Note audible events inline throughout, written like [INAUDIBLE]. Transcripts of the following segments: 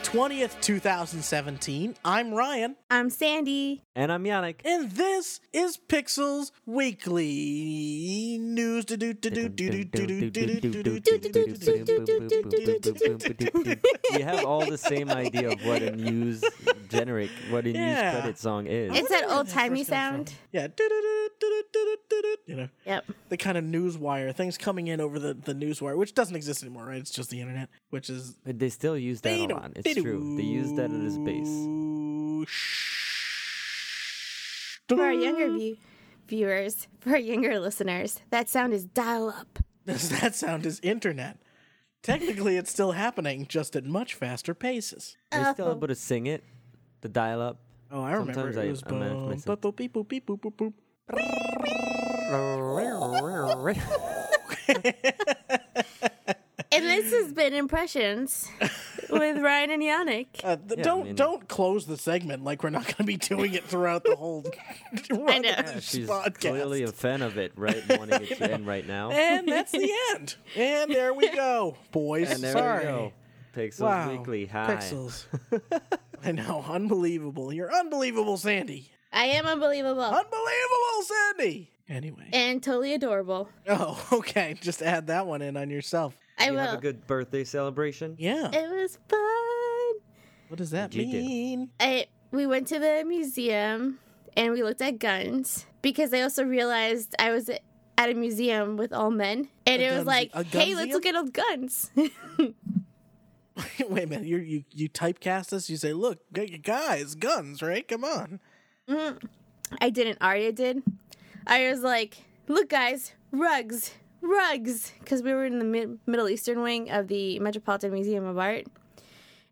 February 20th, 2017. I'm Ryan, I'm Sandy. And I'm Yannick. and this is Pixels Weekly News. to do do do do do do do do do do. We have all the same idea of what a news generic, what a Yeah. news credit song is. It's that old timey sound. Yeah, do do do do do do do. You know, Yep. the kind of news wire things coming in over the the news wire, which doesn't exist anymore, right? It's just the internet, which is But they still use that a lot. It's true. They use that as base. For our younger view- viewers, for our younger listeners, that sound is dial up. [LAUGHS] that sound is internet. Technically, it's still happening, just at much faster paces. Are you still able to sing it? The dial up? Oh, I remember. Sometimes it I- was I manage boom, myself. boop, boop, boop, boop, boop, boop. And this has been Impressions with [LAUGHS] Ryan and Yannick. Uh, th- Yeah, don't mean- don't close the segment like we're not going to be doing it throughout the whole [LAUGHS] [LAUGHS] run know. of Yeah, she's podcast. clearly a fan of it, right? Wanting it to end right now. and that's the end. And there we go, boys. And there Sorry. we go. Pixels Wow. Weekly. Hi. Pixels. I know, unbelievable. You're unbelievable, Sandy. I am unbelievable Unbelievable, Sandy. Anyway. and totally adorable. Oh, okay. Just add that one in on yourself. I You will. have a good birthday celebration? Yeah. it was fun. What does that You did. mean? I we went to the museum and we looked at guns because I also realized I was at a museum with all men, and A it was guns- like, a hey, let's look at old guns. [LAUGHS] [LAUGHS] Wait a minute. You you you typecast us. You say, "Look, guys, guns, right? Come on." Mm, I didn't. Arya did. Arya was like, "Look, guys, rugs, rugs," because we were in the mid- Middle Eastern wing of the Metropolitan Museum of Art,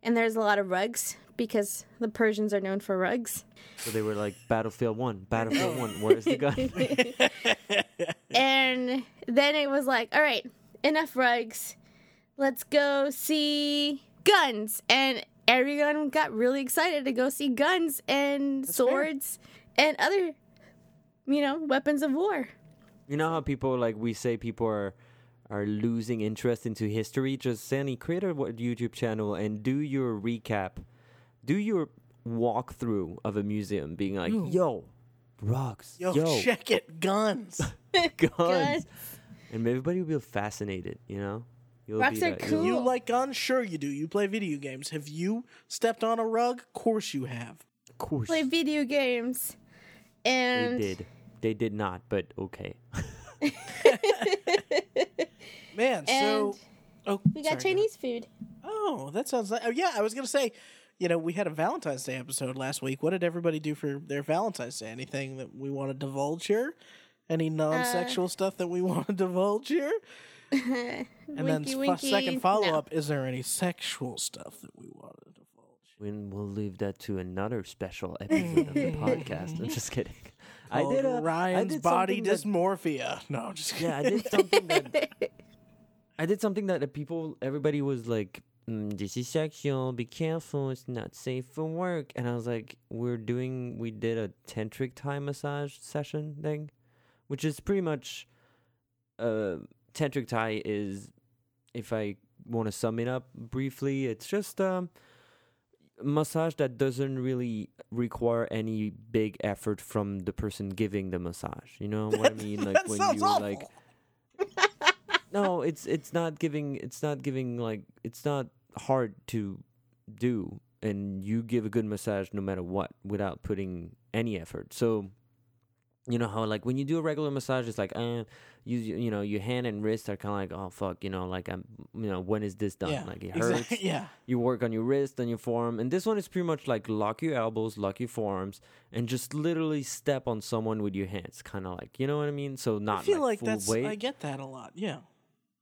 and there's a lot of rugs because the Persians are known for rugs. So they were like Battlefield 1, Battlefield 1, where's the gun? [LAUGHS] And then it was like, "All right, enough rugs. Let's go see guns." And everyone got really excited to go see guns and swords and other, you know, weapons of war. You know how people like we say people are are losing interest into history? Just Sandy, create a YouTube channel and do your recap, do your walkthrough of a museum, being like, "Yo, rugs, Yo, yo, check it, guns. [LAUGHS] guns," Guns. and everybody will be fascinated. You know, You'll Rugs be are that- cool. You like guns? Sure, you do. You play video games. Have you stepped on a rug? Of course you have. Of course, play video games. they And did. They did not, but okay. [LAUGHS] Man, so oh, we got sorry, go Chinese food. Oh, that sounds like. Oh, yeah. I was gonna say, you know, we had a Valentine's Day episode last week. What did everybody do for their Valentine's Day? Anything that we want to divulge here? Any non-sexual Uh, stuff that we [LAUGHS] want to divulge here? [LAUGHS] And then Winky, f- winky. second follow No. up: Is there any sexual stuff that we want to divulge? And we'll leave that to another special episode of the podcast. I'm just kidding. I did a I Ryan's did body that- dysmorphia. [LAUGHS] No, I'm just kidding. Yeah, I did something that [LAUGHS] I did something that the people, everybody was like, mm, "This is sexual. Be careful. It's not safe for work." And I was like, "We're doing. We did a tantric Thai massage session thing, which is pretty much, uh, tantric Thai is, if I want to sum it up briefly, it's just um." Massage that doesn't really require any big effort from the person giving the massage. You know what I [LAUGHS] mean? Like when you awful. like [LAUGHS] no, it's it's not giving it's not giving like it's not hard to do and you give a good massage no matter what without putting any effort. So you know how like when you do a regular massage it's like uh you you know your hand and wrist are kind of like oh fuck you know like I'm you know when is this done yeah, like it hurts exactly. [LAUGHS] Yeah, you work on your wrist and your forearm and this one is pretty much like lock your elbows lock your forearms and just literally step on someone with your hands kind of like you know what i mean so not I feel like, full that's. weight I get that a lot. Yeah.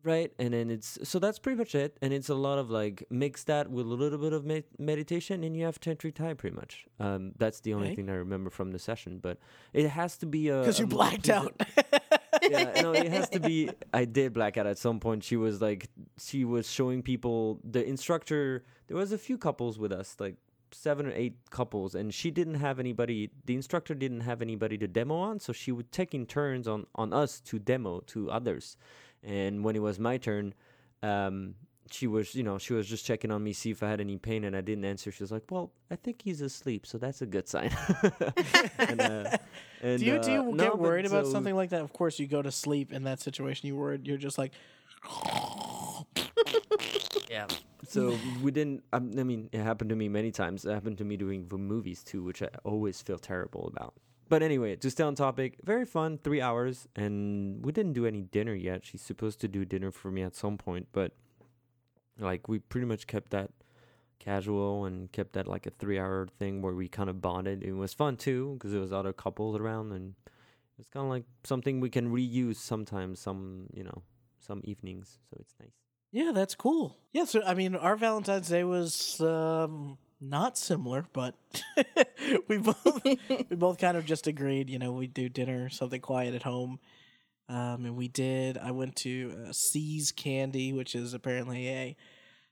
Right and then it's so that's pretty much it and it's a lot of like mix that with a little bit of med- meditation and you have tantric thai pretty much um that's the only thing i remember from the session but it has to be a Because you blacked out. yeah, no, it has to be. I did black out at some point. She was like, she was showing people the instructor. There was a few couples with us, like seven or eight couples, and she didn't have anybody. The instructor didn't have anybody to demo on, so she would take in turns on on us to demo to others. And when it was my turn, um, she was, you know, she was just checking on me, see if I had any pain, and I didn't answer. She was like, "Well, I think he's asleep, so that's a good sign." [LAUGHS] and, uh, and, do you do you uh, get no, but worried about so- something like that? Of course, you go to sleep in that situation. You worried. You're just like, [LAUGHS] Yeah. So we didn't. Um, I mean, it happened to me many times. It happened to me doing the movies too, which I always feel terrible about. But anyway, to stay on topic, very fun, three hours, and we didn't do any dinner yet. She's supposed to do dinner for me at some point, but like we pretty much kept that casual and kept that like a three-hour thing where we kind of bonded. It was fun too because there was other couples around, and it's kind of like something we can reuse sometimes. Some you know, some evenings, so it's nice. yeah, that's cool. Yeah, so I mean, our Valentine's Day was um, not similar, but [LAUGHS] we both we both kind of just agreed. You know, we do dinner, something quiet at home. Um, and we did. I went to uh, Candy, which is apparently a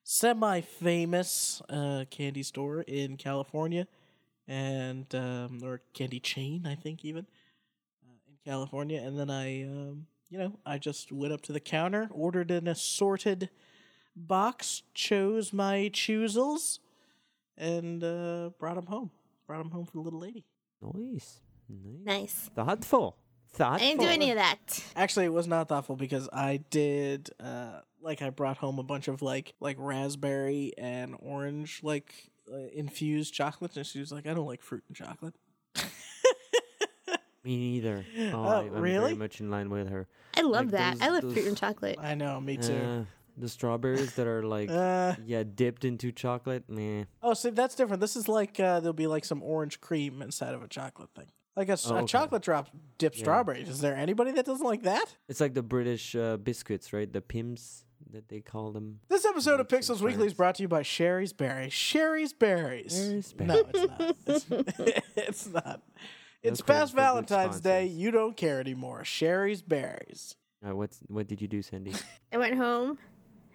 semi-famous uh, candy store in California, and um, or candy chain, I think even uh, in California. And then I, um, you know, I just went up to the counter, ordered an assorted box, chose my choosels, and uh, brought him home. Brought him home for the little lady. Nice. Nice. Nice. Thoughtful. Thoughtful. I didn't do any of that. Actually, it was not thoughtful because I did uh like I brought home a bunch of like like raspberry and orange like uh, infused chocolate and she was like I don't like fruit and chocolate. Me neither. [LAUGHS] Oh, Oh, I, I'm really? very much in line with her. I love Like that. I those- love fruit and chocolate. I know, me too. Uh, the strawberries that are like, [LAUGHS] Uh, yeah, dipped into chocolate. Meh. oh, see, that's different. This is like uh, there'll be like some orange cream inside of a chocolate thing, like a, s- Oh, a okay. chocolate drop dipped Yeah. strawberries. Is there anybody that doesn't like that? It's like the British uh, biscuits, right? The Pims that they call them. This episode of Pixels sense, Weekly is brought to you by Shari's Berries. Shari's Berries. Shari's No, it's not. [LAUGHS] It's, it's not. It's Okay, past Valentine's Day. You don't care anymore. Shari's Berries. Uh, what's what did you do, Sandy? [LAUGHS] I went home.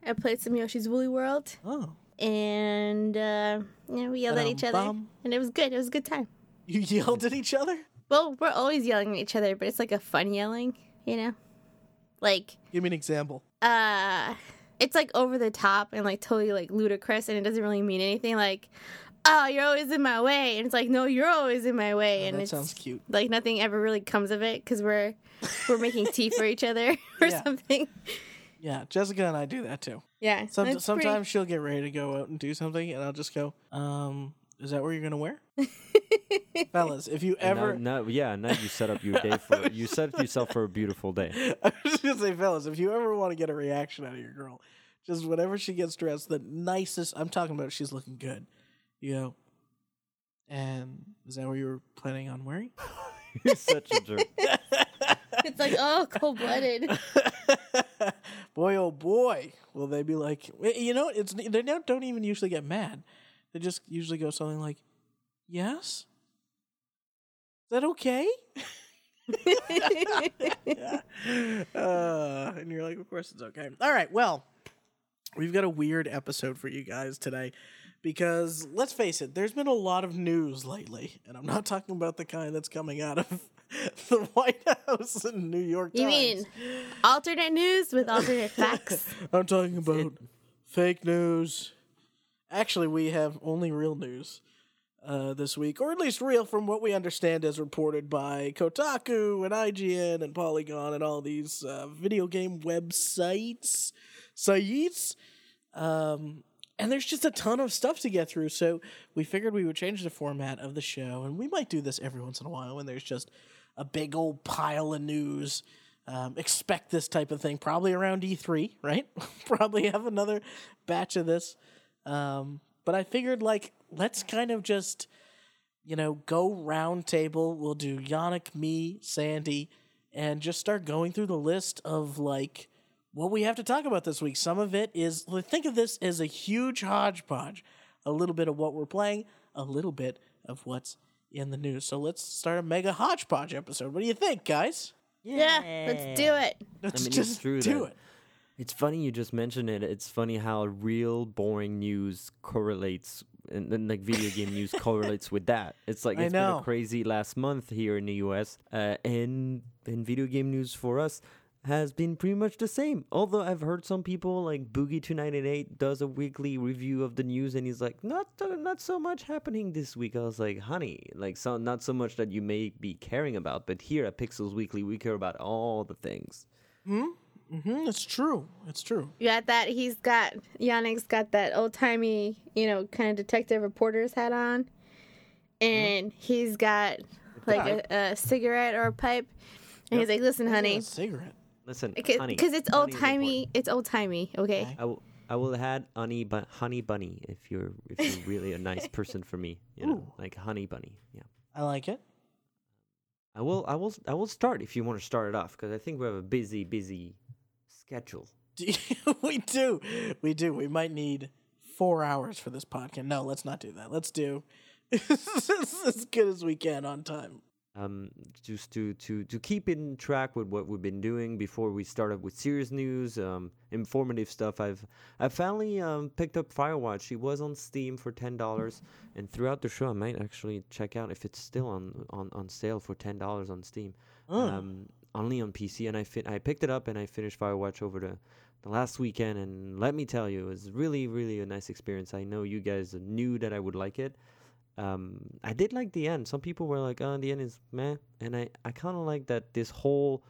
I played some Yoshi's Woolly World, Oh. and uh, yeah, we yelled at each other, and it was good. It was a good time. You yelled at each other? Well, we're always yelling at each other, but it's like a fun yelling, you know? Like, Give me an example. uh, it's like over the top and like totally like ludicrous, and it doesn't really mean anything. Like, oh, you're always in my way, and it's like, no, you're always in my way, Oh, and it sounds cute. like nothing ever really comes of it because we're we're making tea for each other [LAUGHS] or Yeah. something. Yeah, Jessica and I do that too. Yeah, Some, sometimes pretty- she'll get ready to go out and do something, and I'll just go, um, is that what you're going to wear? [LAUGHS] Fellas, if you ever. now, now, yeah, now you set up your day for you set yourself for a beautiful day. [LAUGHS] I was just gonna say, fellas, if you ever want to get a reaction out of your girl, just whenever she gets dressed, the nicest. I'm talking about she's looking good. You go. And is that what you were planning on wearing? [LAUGHS] You're such a jerk. It's like oh, cold blooded. [LAUGHS] boy, oh boy, will they be like? You know, it's they don't, don't even usually get mad. They just usually go something like, "Yes, is that okay?" [LAUGHS] [LAUGHS] uh, and you're like, of course it's okay. All right, well, we've got a weird episode for you guys today because let's face it, there's been a lot of news lately, and I'm not talking about the kind that's coming out of [LAUGHS] the White House and New York You mean alternate news with alternate [LAUGHS] facts? I'm talking about fake news. Actually, we have only real news uh, this week, or at least real from what we understand as reported by Kotaku and IGN and Polygon and all these uh, video game websites. Sites. Um, and there's just a ton of stuff to get through, so we figured we would change the format of the show, and we might do this every once in a while when there's just a big old pile of news. Um, expect this type of thing probably around E3, right? [LAUGHS] probably have another batch of this. Um, but I figured, like, let's kind of just, you know, go round table. We'll do Yannick, me, Sandy, and just start going through the list of, like, what we have to talk about this week. Some of it is, think of this as a huge hodgepodge. A little bit of what we're playing, a little bit of what's in the news. So let's start a mega hodgepodge episode. What do you think, guys? yeah, let's do it. [LAUGHS] Let's mean, it's just true do that- it. It's funny you just mentioned it. It's funny how real boring news correlates and then like video game news [LAUGHS] correlates with that. It's like I it's been know. a crazy last month here in the US. Uh, and in video game news for us, has been pretty much the same. Although I've heard some people like Boogie two ninety eight does a weekly review of the news, and he's like, not uh, not so much happening this week. I was like, honey, like so not so much that you may be caring about, but here at Pixels Weekly, we care about all the things. Mm-hmm, it's true. It's true. Yeah, that? He's got Yannick's got that old timey, you know, kind of detective reporter's hat on, and he's got like a, a cigarette or a pipe, and he's like, "Listen, honey, A cigarette. Listen, because honey, it's old timey. It's old timey. Okay. Okay. I will. I will add honey, but honey bunny if you're if you're [LAUGHS] really a nice person for me, you know, Ooh. like honey bunny. Yeah. I like it. I will. I will. I will start if you want to start it off because I think we have a busy, busy schedule. [LAUGHS] we do. We do. We might need four hours for this podcast. No, let's not do that. Let's do [LAUGHS] as good as we can on time. Um, just to to to keep in track with what we've been doing before we started with serious news, um, informative stuff. I've I finally um picked up Firewatch. It was on Steam for ten dollars, and throughout the show, I might actually check out if it's still on on on sale for ten dollars on Steam. Oh. um, only on PC, and I fin- I picked it up and I finished Firewatch over the, the last weekend, and let me tell you, it was really really a nice experience. I know you guys knew that I would like it. Um, I did like the end. Some people were like, "Oh, the end is meh," and I I kind of like that this whole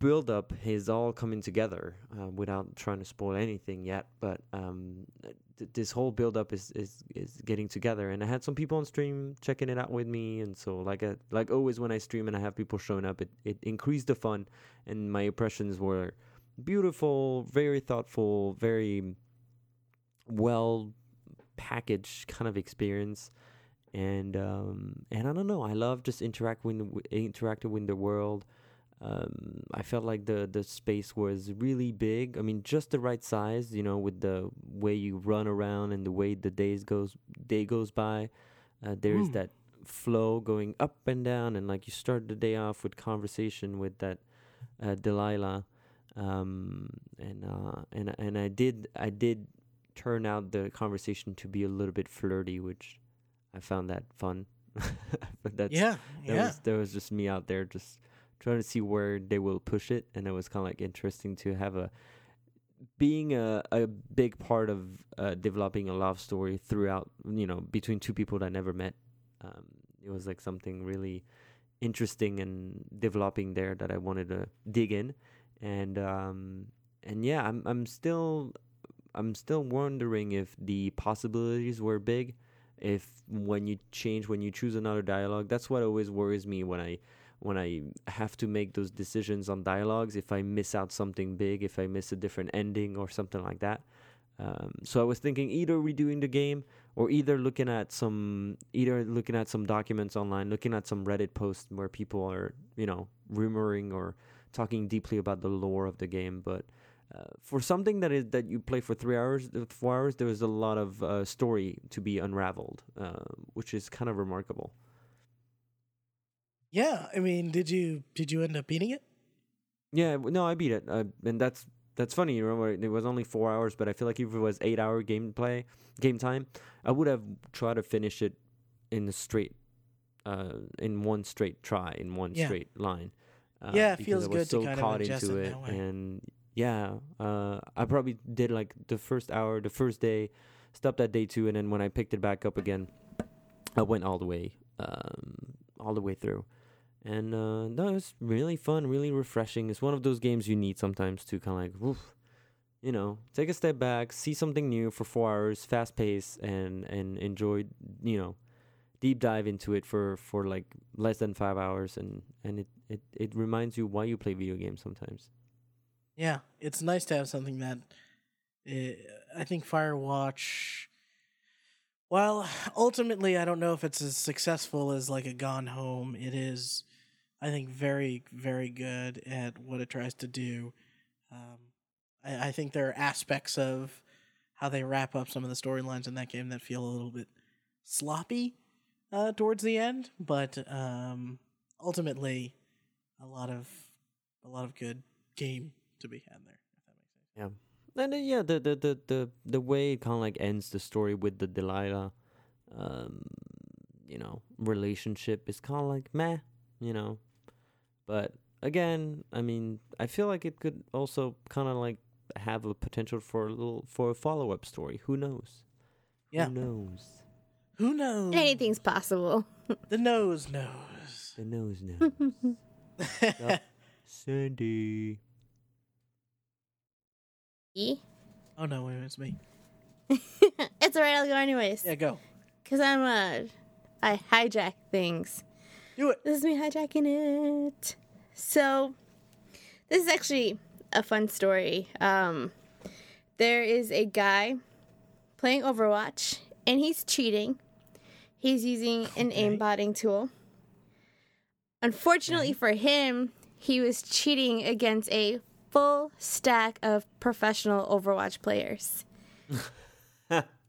build up is all coming together uh, without trying to spoil anything yet. But um, th- this whole build up is, is is getting together, and I had some people on stream checking it out with me, and so like I, like always when I stream and I have people showing up, it it increased the fun, and my impressions were beautiful, very thoughtful, very well packaged kind of experience. And um and I don't know I love just interacting w- interacting with the world. Um I felt like the the space was really big. I mean just the right size you know with the way you run around and the way the days goes day goes by. Uh, there's Mm. that flow going up and down and like you start the day off with conversation with that uh, Delilah. Um and uh and and I did I did turn out the conversation to be a little bit flirty which I found that fun. [LAUGHS] But that's yeah, that yeah. was that was just me out there just trying to see where they will push it. And it was kind of like interesting to have a being a, a big part of uh, developing a love story throughout you know between two people that I never met. Um, it was like something really interesting and developing there that I wanted to dig in. And um and yeah I'm I'm still I'm still wondering if the possibilities were big if when you change when you choose another dialogue that's what always worries me when I when I have to make those decisions on dialogues if I miss out something big if I miss a different ending or something like that. Um, so I was thinking either redoing the game or either looking at some either looking at some documents online looking at some Reddit posts where people are you know rumoring or talking deeply about the lore of the game but uh, for something that is that you play for three hours, four hours, there is a lot of uh, story to be unraveled, uh, which is kind of remarkable. Yeah, I mean, did you did you end up beating it? Yeah, no, I beat it, uh, and that's that's funny. You remember, it was only four hours, but I feel like if it was eight hour gameplay, game time, I would have tried to finish it in a straight, uh, in one straight try, in one Yeah. straight line. Uh, Yeah, it feels good to kind of caught adjust into it it, that way. and yeah, uh, I probably did like the first hour, the first day, stopped at day two, and then when I picked it back up again, I went all the way, um, all the way through. And uh, no, it was really fun, really refreshing. It's one of those games you need sometimes to kind of like, you know, take a step back, see something new for four hours, fast pace, and and enjoy, you know, deep dive into it for for like less than five hours, and and it it it reminds you why you play video games sometimes. Yeah, it's nice to have something that uh, I think Firewatch. Well, ultimately, I don't know if it's as successful as like a Gone Home. It is, I think, very, very good at what it tries to do. Um, I, I think there are aspects of how they wrap up some of the storylines in that game that feel a little bit sloppy uh, towards the end, but um, ultimately, a lot of a lot of good game to be had there. If that makes sense. Yeah. And then, yeah, the the the the the way it kind of like ends the story with the Delilah, um, you know, relationship is kind of like meh, you know, but again, I mean, I feel like it could also kind of like have a potential for a little for a follow up story. Who knows? Yeah. Who knows? Who knows? Anything's possible. [LAUGHS] The nose knows. The nose knows. [LAUGHS] Yup. Sandy. E? oh no, wait, it's me. [LAUGHS] it's alright, I'll go anyways. Yeah, go. Because I'm a. I hijack things. Do it. This is me hijacking it. So, this is actually a fun story. Um, there is a guy playing Overwatch, and he's cheating. He's using an Okay. aimbotting tool. Unfortunately for him, he was cheating against a full stack of professional Overwatch players. [LAUGHS]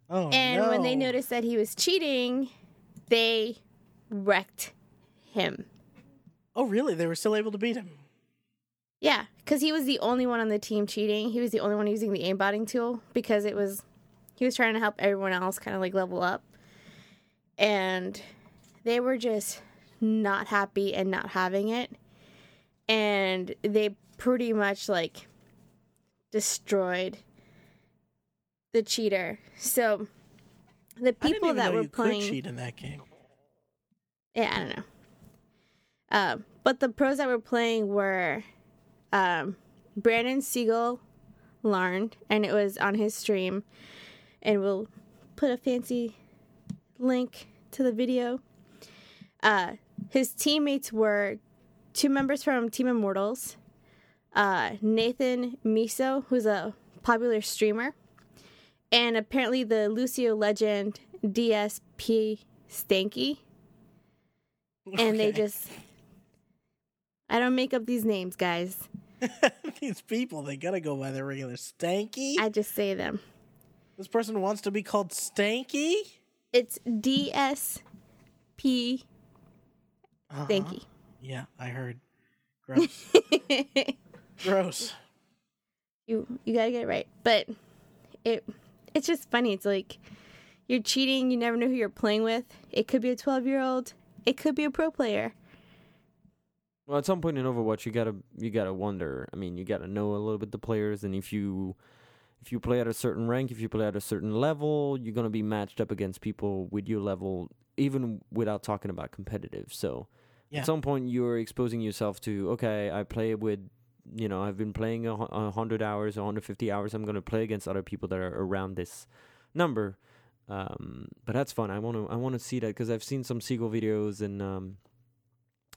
Oh And when they noticed that he was cheating, they wrecked him. Oh really? They were still able to beat him. Yeah, because he was the only one on the team cheating. He was the only one using the aimbotting tool because it was he was trying to help everyone else kind of like level up. And they were just not happy and not having it. And they pretty much like destroyed the cheater. So the people that were playing cheat in that game. yeah, I don't know. Um, but the pros that were playing were um, Brandon Seagull Larn, and it was on his stream. And we'll put a fancy link to the video. Uh, his teammates were two members from Team Immortals, uh, Nathan Miso, who's a popular streamer, and apparently the Lucio legend DSP Stanky and they just I don't make up these names, guys. [LAUGHS] These people, they gotta go by their regular stanky. I just say them. this person wants to be called Stanky. It's DSP Uh-huh. Stanky. Yeah, I heard. Gross. [LAUGHS] Gross. you you gotta get it right. But it it's just funny. It's like you're cheating, you never know who you're playing with. It could be a twelve year old, it could be a pro player. Well, at some point in Overwatch, you gotta you gotta wonder. I mean, you gotta know a little bit the players, and if you if you play at a certain rank, if you play at a certain level, you're gonna be matched up against people with your level, even without talking about competitive. So Yeah. at some point, you're exposing yourself to okay, I play with. You know, I've been playing a, a hundred hours, a hundred fifty hours. I'm gonna play against other people that are around this number. Um, but that's fun. I want to I want to see that because I've seen some Seagull videos and um,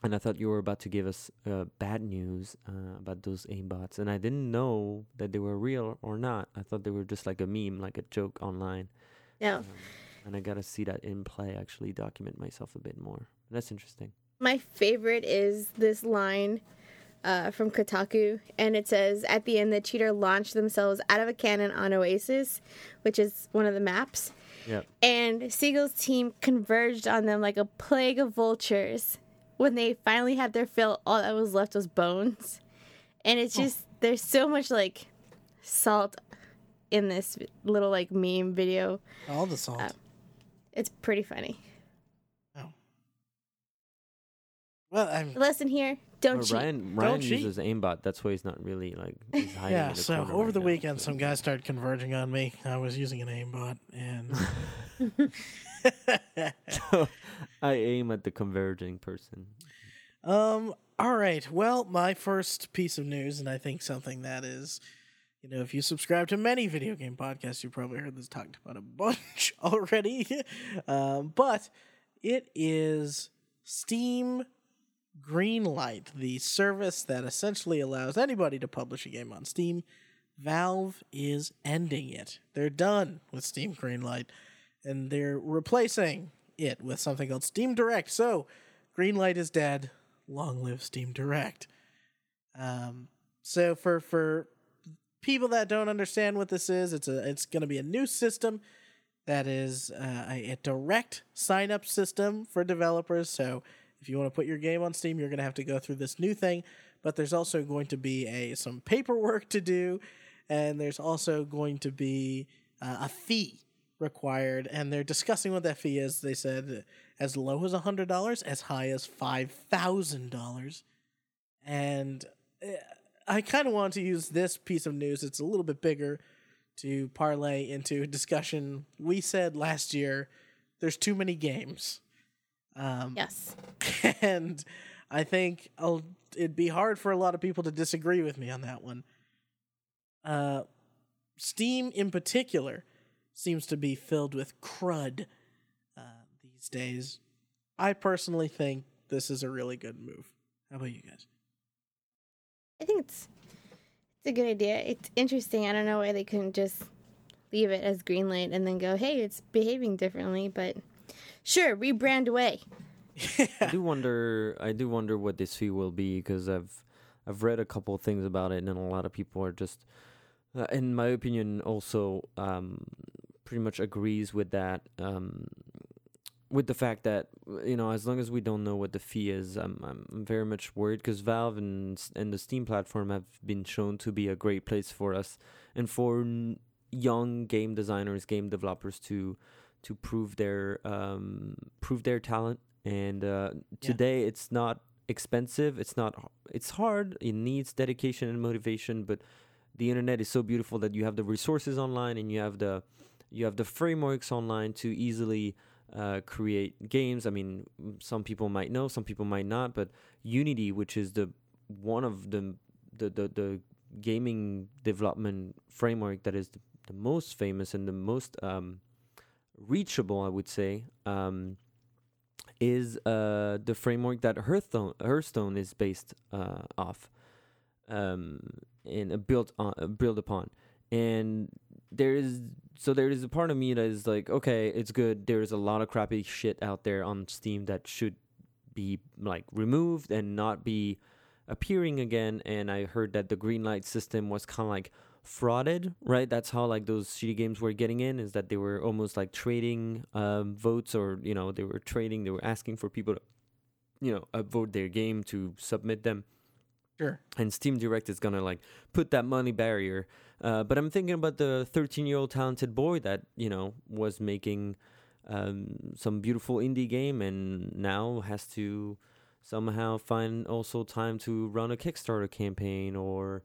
and I thought you were about to give us uh, bad news uh, about those aimbots, and I didn't know that they were real or not. I thought they were just like a meme, like a joke online. Yeah. Um, and I gotta see that in play, actually document myself a bit more. That's interesting. My favorite is this line uh, from Kotaku, and it says At the end, the cheater launched themselves out of a cannon on Oasis, which is one of the maps. Yeah. And Seagull's team converged on them like a plague of vultures. When they finally had their fill, all that was left was bones. And it's just, there's so much like salt in this little like meme video. All the salt. Uh, It's pretty funny. oh. Well, I'm. Lesson here don't Well, cheat. Ryan Ryan cheat. uses aimbot. That's why he's not really like he's hiding Yeah, in the so corner over right the now, weekend, so- some guys started converging on me. I was using an aimbot, and [LAUGHS] [LAUGHS] [LAUGHS] So, I aim at the converging person. Um. All right. Well, my first piece of news, and I think something that is, you know, if you subscribe to many video game podcasts, you probably heard this talked about a bunch already. um, but it is Steam Greenlight, the service that essentially allows anybody to publish a game on Steam. Valve is ending it. They're done with Steam Greenlight, and they're replacing it with something called Steam Direct. So, Greenlight is dead. Long live Steam Direct. Um, so for for people that don't understand what this is, it's a it's going to be a new system that is uh, a, a direct sign up system for developers. So if you want to put your game on Steam, you're going to have to go through this new thing. But there's also going to be a some paperwork to do, and there's also going to be uh, a fee required. And they're discussing what that fee is. They said as low as hundred dollars, as high as five thousand dollars. And eh, I kind of want to use this piece of news. It's a little bit bigger to parlay into discussion we said last year. There's too many games. Um, Yes. [LAUGHS] and I think I'll, it'd be hard for a lot of people to disagree with me on that one. Uh, Steam, in particular, seems to be filled with crud uh, these days. I personally think this is a really good move. How about you guys? I think it's it's a good idea. It's interesting. I don't know why they couldn't just leave it as green light and then go, "Hey, it's behaving differently." But sure, rebrand away. [LAUGHS] I do wonder. I do wonder what this fee will be because I've I've read a couple of things about it, and a lot of people are just, uh, in my opinion, also um, pretty much agrees with that. Um, with the fact that you know, as long as we don't know what the fee is, I'm I'm, I'm very much worried because Valve and and the Steam platform have been shown to be a great place for us and for young game designers, game developers to to prove their um, prove their talent. And uh, today, it's not expensive. It's not. It's hard. It needs dedication and motivation. But the internet is so beautiful that you have the resources online and you have the you have the frameworks online to easily uh, create games. I mean, some people might know, some people might not. But Unity, which is the one of the the the, the gaming development framework that is the, the most famous and the most um, reachable, I would say, um, is uh, the framework that Hearthstone, Hearthstone is based uh, off um, and uh, built on, uh, built upon. And there is so there is a part of me that is like, okay, it's good. There's a lot of crappy shit out there on Steam that should be like removed and not be appearing again. And I heard that the green light system was kind of like frauded, right? That's how like those shitty games were getting in is that they were almost like trading um, votes or you know they were trading, they were asking for people to you know upvote their game to submit them Sure. and Steam Direct is gonna like put that money barrier. Uh, but I'm thinking about the 13 year old talented boy that you know was making um, some beautiful indie game and now has to somehow find also time to run a Kickstarter campaign or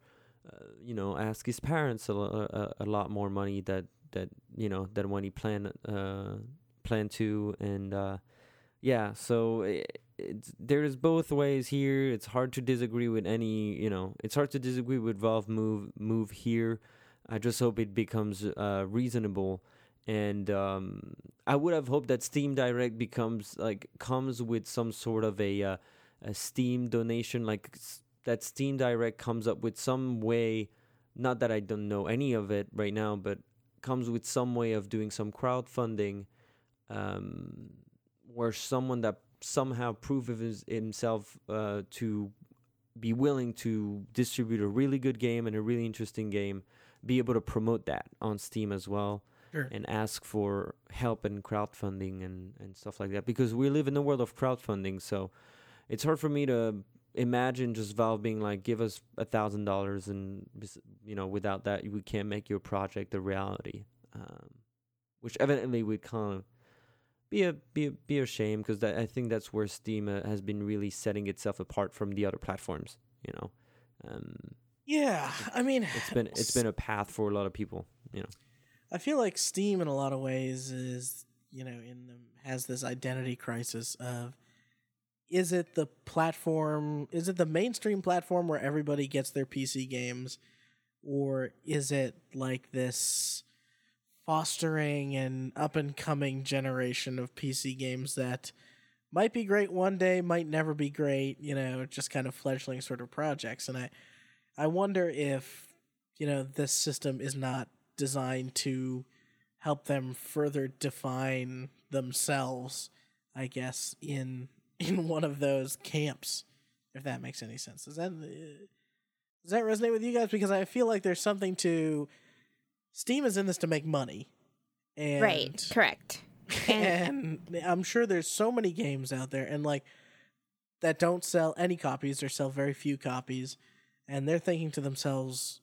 you know ask his parents a, a, a lot more money that that you know than when he planned uh, planned to. And uh, yeah so it, there's both ways here. It's hard to disagree with any you know it's hard to disagree with valve move move here. I just hope it becomes uh reasonable. And um i would have hoped that steam direct becomes like comes with some sort of a uh, a steam donation like that steam direct comes up with some way not that i don't know any of it right now but comes with some way of doing some crowdfunding um where someone that somehow proves himself uh, to be willing to distribute a really good game and a really interesting game, be able to promote that on Steam as well, Sure. and ask for help and crowdfunding and, and stuff like that. Because we live in the world of crowdfunding, so it's hard for me to imagine just Valve being like, give us a thousand dollars, and you know, without that, we can't make your project a reality. Um, which evidently would kind of be a be a, be a shame because I think that's where Steam uh, has been really setting itself apart from the other platforms. You know, um, Yeah, I mean, it's been it's been a path for a lot of people. You know, I feel like Steam in a lot of ways is, you know, in the, has this identity crisis of is it the platform, is it the mainstream platform where everybody gets their PC games? Or is it like this fostering and up and coming generation of PC games that might be great one day, might never be great, you know, just kind of fledgling sort of projects? And I I wonder if you know this system is not designed to help them further define themselves i guess in in [LAUGHS] one of those camps if that makes any sense does that uh, does that resonate with you guys because i feel like there's something to steam is in this to make money and right. Correct. [LAUGHS] And and I'm sure there's so many games out there and like that don't sell any copies or sell very few copies and they're thinking to themselves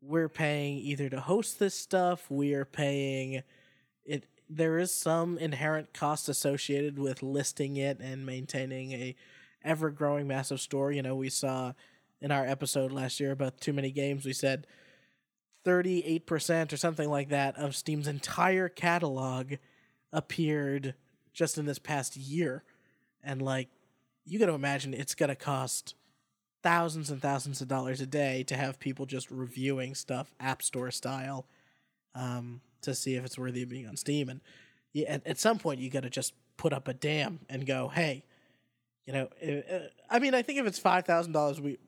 we're paying either to host this stuff we are paying it there is some inherent cost associated with listing it and maintaining a ever growing massive store. You know, we saw in our episode last year about too many games, we said 38% or something like that of Steam's entire catalog appeared just in this past year. And like, you got to imagine it's going to cost thousands and thousands of dollars a day to have people just reviewing stuff App Store style um, to see if it's worthy of being on Steam. And yeah, at, at some point, you got to just put up a dam and go, hey, you know, uh, I mean, I think if it's five thousand dollars, we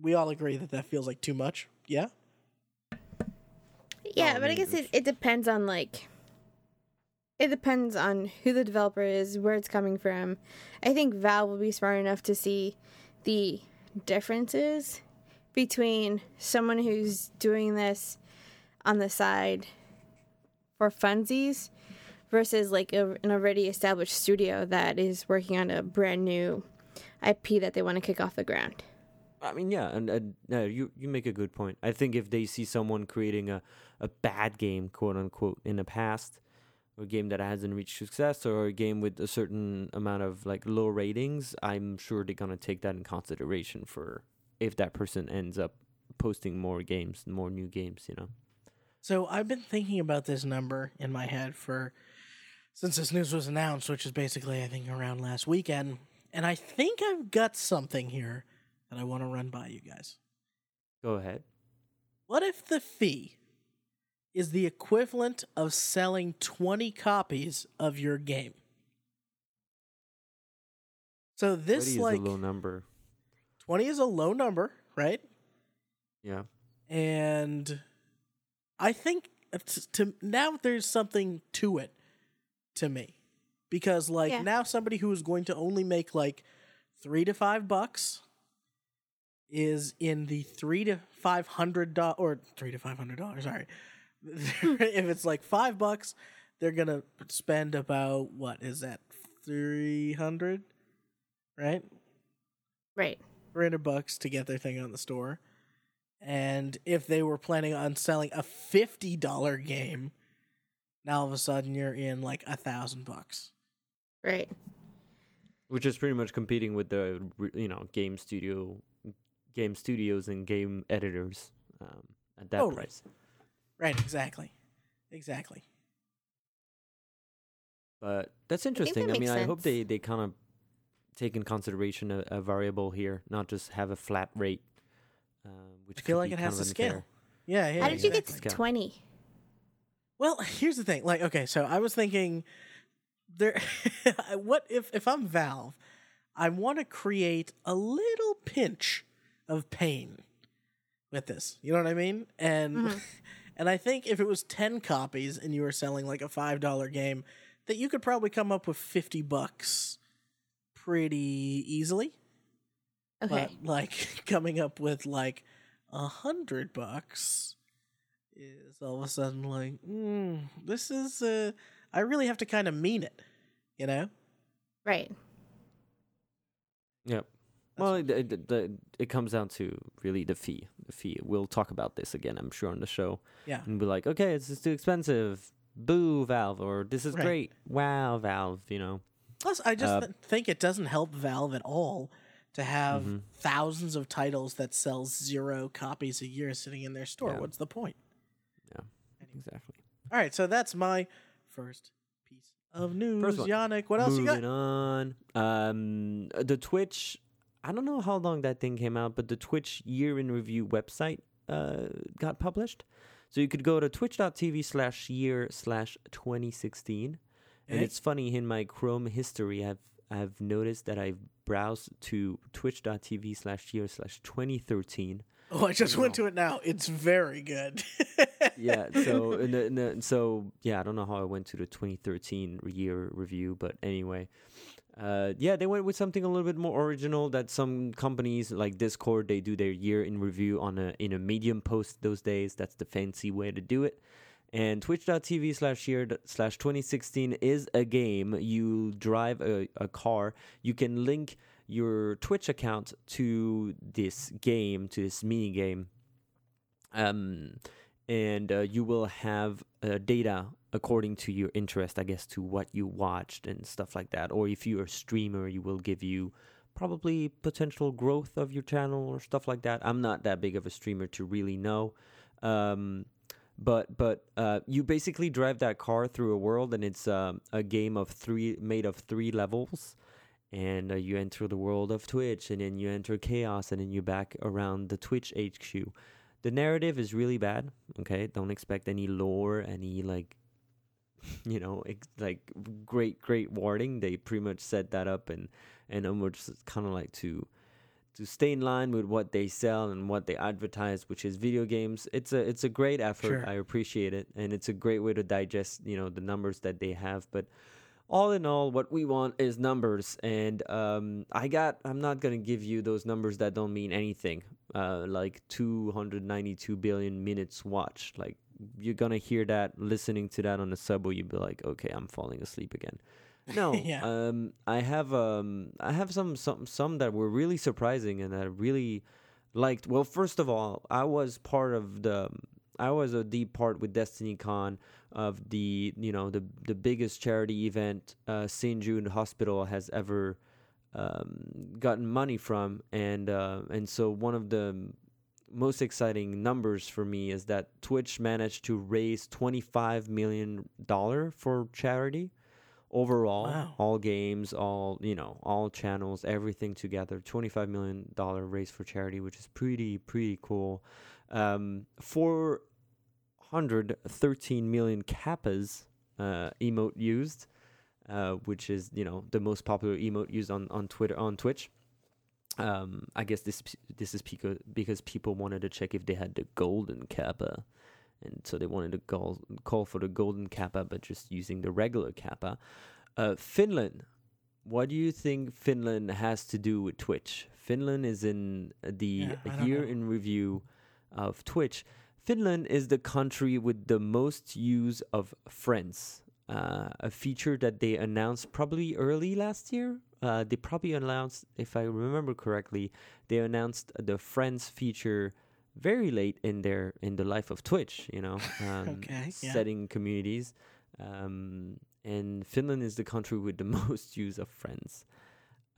we all agree that that feels like too much. Yeah. Yeah, I but I guess it, it depends on like it depends on who the developer is, where it's coming from. I think Valve will be smart enough to see the differences between someone who's doing this on the side for funsies versus like a, an already established studio that is working on a brand new IP that they want to kick off the ground. I mean, yeah, and, and no, you you make a good point. I think if they see someone creating a, a bad game, quote unquote, in the past, or a game that hasn't reached success, or a game with a certain amount of like low ratings, I'm sure they're gonna take that in consideration for if that person ends up posting more games, more new games, you know. So I've been thinking about this number in my head for since this news was announced, which is basically I think around last weekend, and I think I've got something here that I want to run by you guys. Go ahead. What if the fee is the equivalent of selling 20 copies of your game? So this Twenty like is a low number. 20 is a low number, right? Yeah. and I think it's to now there's something to it to me because like Yeah. now somebody who is going to only make like three to five bucks is in the three to five hundred dollars or three to five hundred dollars. Sorry, hmm. [LAUGHS] if it's like five bucks, they're gonna spend about what is that three hundred, right? Right. 300 bucks to get their thing on the store. And if they were planning on selling a $50 game, now all of a sudden you're in like a thousand bucks. Right. Which is pretty much competing with the you know game studio, game studios and game editors um, at that Totally. price. Right, exactly. Exactly. But that's interesting. I, makes mean, I hope they, they kind of take in consideration a, a variable here, not just have a flat rate. Uh, which I feel like it has of to scale. Yeah, yeah. How did you get exactly. to 20? Well, here's the thing. Like, okay, so I was thinking there [LAUGHS] what if if I'm Valve, I want to create a little pinch of pain with this. You know what I mean? And Mhm. [LAUGHS] and I think if it was 10 copies and you were selling like a $5 game, that you could probably come up with 50 bucks pretty easily. Okay. But like [LAUGHS] coming up with like a hundred bucks is all of a sudden like, mm, this is uh I really have to kind of mean it, you know? right. Yep. That's well, it, it, the, it comes down to really the fee. The fee. We'll talk about this again, I'm sure, on the show. Yeah. And be like, okay, this is too expensive. Boo, Valve. Or this is Right. great. Wow, Valve. You know. Plus, I just Uh, th- think it doesn't help Valve at all to have Mhm. thousands of titles that sell zero copies a year sitting in their store. Yeah. What's the point? Yeah. Exactly. All right, so that's my first piece of news. Yannick, what else you got? Moving on. Um, the Twitch. I don't know how long that thing came out, but the Twitch year in review website uh, got published. So you could go to twitch.tv slash year slash 2016. And it's funny, in my Chrome history, I've I've noticed that I've browsed to twitch.tv slash year slash 2013. Oh, I just went to it now. It's very good. [LAUGHS] yeah so [LAUGHS] in the, in the, so yeah i don't know how i went to the 2013 year review but anyway uh yeah they went with something a little bit more original that some companies like discord they do their year in review on a in a medium post those days that's the fancy way to do it and twitch.tv slash year slash 2016 is a game you drive a, a car you can link your twitch account to this game to this mini game um and uh, you will have uh, data according to your interest, I guess, to what you watched and stuff like that. Or if you're a streamer, you will give you probably potential growth of your channel or stuff like that. I'm not that big of a streamer to really know. Um, but but uh, you basically drive that car through a world, and it's um, a game of three made of three levels. And uh, you enter the world of Twitch, and then you enter chaos, and then you back around the Twitch HQ. The narrative is really bad. Okay, don't expect any lore, any like, [LAUGHS] you know, ex- like great great wording. They pretty much set that up, and and almost kind of like to to stay in line with what they sell and what they advertise, which is video games. It's a it's a great effort. Sure. I appreciate it, and it's a great way to digest you know the numbers that they have. But all in all, what we want is numbers, and um, I got. I'm not gonna give you those numbers that don't mean anything. Uh, like 292 billion minutes watched. Like you're gonna hear that, listening to that on the subway, you'd be like, okay, I'm falling asleep again. [LAUGHS] No, Yeah. um, I have um, I have some some some that were really surprising and that I really liked. Well, first of all, I was part of the. I was a deep part with Destiny Con of the you know the the biggest charity event uh, St Jude Hospital has ever um, gotten money from, and uh, and so one of the most exciting numbers for me is that Twitch managed to raise twenty five million dollar for charity overall Wow. all games all you know all channels everything together 25 million dollar raise for charity which is pretty pretty cool. Um 413 million kappas uh emote used uh which is you know the most popular emote used on on twitter on twitch. Um i guess this this is because because people wanted to check if they had the golden kappa and so they wanted to call call for the golden kappa, but just using the regular kappa. Uh, Finland, what do you think Finland has to do with Twitch? Finland is in the Yeah, year in review of Twitch. Finland is the country with the most use of friends. Uh, a feature that they announced probably early last year. Uh, they probably announced, if I remember correctly, they announced the friends feature very late in their in the life of Twitch. You know, [LAUGHS] um, Okay, yeah. setting communities. Um, and Finland is the country with the [LAUGHS] most use of friends.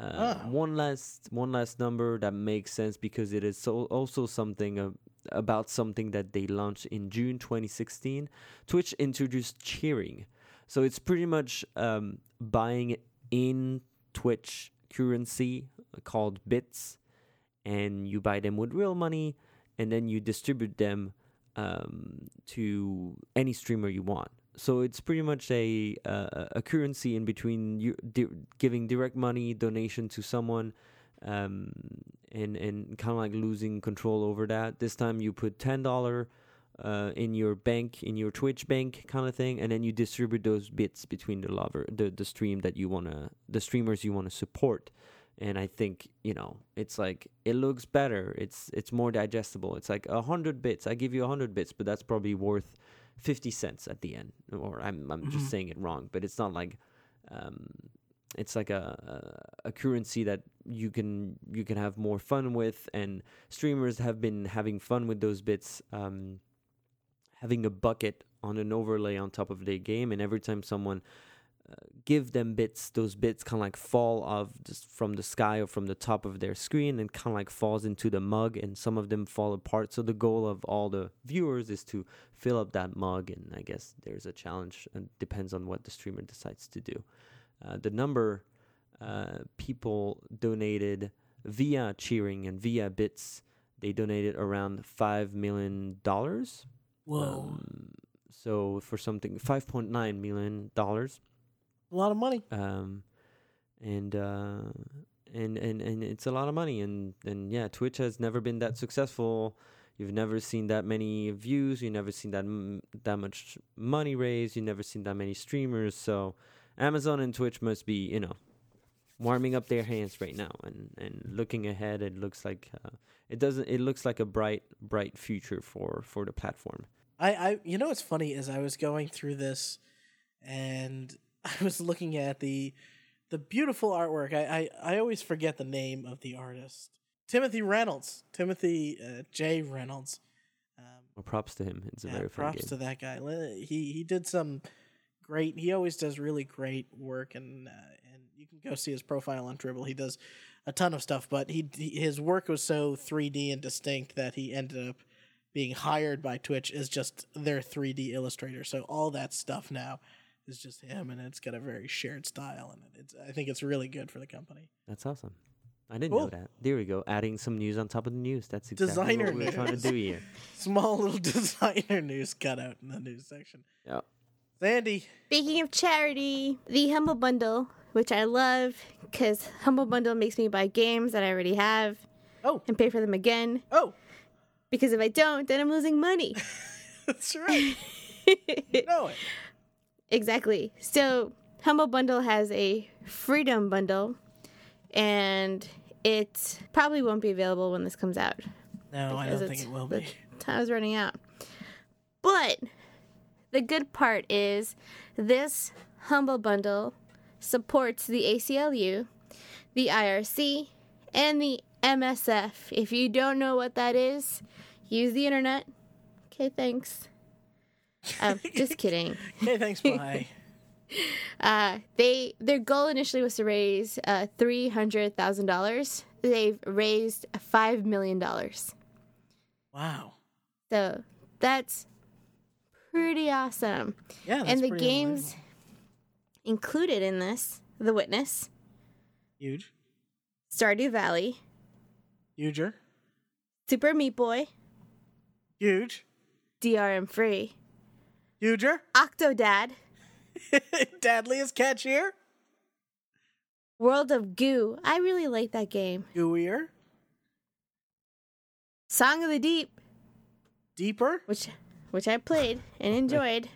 Uh, Oh. One last one last number that makes sense because it is so also something uh, about something that they launched in June 2016. Twitch introduced cheering, so it's pretty much um, buying in Twitch currency called bits, and you buy them with real money, and then you distribute them um, to any streamer you want. So it's pretty much a uh, a currency in between you di- giving direct money donation to someone, um, and and kind of like losing control over that. This time you put ten dollar uh, in your bank in your Twitch bank kind of thing, and then you distribute those bits between the lover the the stream that you wanna the streamers you wanna support. And I think you know it's like it looks better. It's it's more digestible. It's like a hundred bits. I give you a hundred bits, but that's probably worth 50 cents at the end or i'm i'm just Mhm. saying it wrong but it's not like um it's like a, a a currency that you can you can have more fun with and streamers have been having fun with those bits um having a bucket on an overlay on top of their game and every time someone give them bits those bits kind of like fall off just from the sky or from the top of their screen and kind of like falls into the mug and some of them fall apart. So the goal of all the viewers is to fill up that mug and i guess there's a challenge and depends on what the streamer decides to do. Uh, the number uh, people donated via cheering and via bits they donated around five million dollars. Whoa, um, so for something 5.9 million dollars a lot of money. um, and uh, and and and it's a lot of money. And and yeah, Twitch has never been that successful. You've never seen that many views. You've never seen that m- that much money raised. You've never seen that many streamers. So Amazon and Twitch must be you know warming up their hands right now and and looking ahead. It looks like uh, it doesn't. It looks like a bright bright future for for the platform. I, I, you know what's funny is I was going through this, and [LAUGHS] I was looking at the, the beautiful artwork. I, I, I always forget the name of the artist. Timothy Reynolds, Timothy uh, J. Reynolds. Um, Well, props to him. It's a yeah, very fun props game. to that guy. He he did some great. He always does really great work, and uh, and you can go see his profile on Dribbble. He does a ton of stuff, but he, he his work was so 3D and distinct that he ended up being hired by Twitch as just their 3D illustrator. So all that stuff now is just him, and it's got a very shared style, and it's I think it's really good for the company. That's awesome. I didn't Cool. know that. There we go. Adding some news on top of the news. That's exactly Designer what we were trying to do here. [LAUGHS] Small little [LAUGHS] designer news cut out in the news section. Yeah. Sandy, Speaking of charity, the Humble Bundle, which I love because Humble Bundle makes me buy games that I already have oh and pay for them again. oh, Because if I don't, then I'm losing money. [LAUGHS] that's right. You know it. Exactly. So, Humble Bundle has a Freedom Bundle, and it probably won't be available when this comes out. No, I don't think it will be. Time's running out. But the good part is this Humble Bundle supports the ACLU, the IRC, and the MSF. If you don't know what that is, use the internet. Okay, thanks. Um, just kidding. [LAUGHS] hey, thanks. Bye. [LAUGHS] Uh, they their goal initially was to raise uh, three hundred thousand dollars. They've raised five million dollars. wow. So that's pretty awesome. Yeah, that's and the games included in this: The Witness, huge, Stardew Valley, huger, Super Meat Boy, huge, DRM Free, huger. Octodad, [LAUGHS] Dadley is catchier, World of Goo. I really like that game. gooier, Song of the Deep, deeper. which which I played and enjoyed.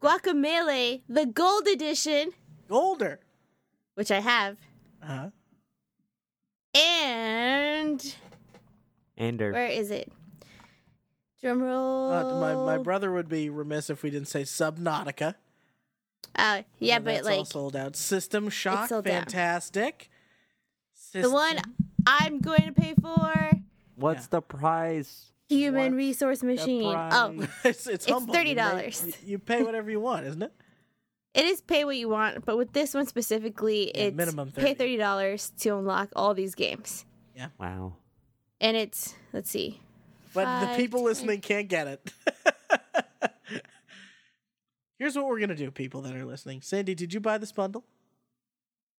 Guacamelee, the Gold Edition, Golder. which I have, Uh-huh. and Ender. where is it? Drum roll. Uh, my my brother would be remiss if we didn't say Subnautica. Uh, yeah, but that's all like sold out. System Shock, sold out. fantastic. the one I'm going to pay for, What's the price? Human What? Resource Machine. Oh, [LAUGHS] price. it's it's, humble. You make- $30. You, you pay whatever you want, isn't it? it is pay what you want, but with this one specifically, Yeah, it's minimum pay 30. thirty dollars to unlock all these games, Yeah. Wow. and it's let's see, But the people ten- listening can't get it. [LAUGHS] Here's what we're gonna do, people that are listening. Sandy, did you buy this bundle?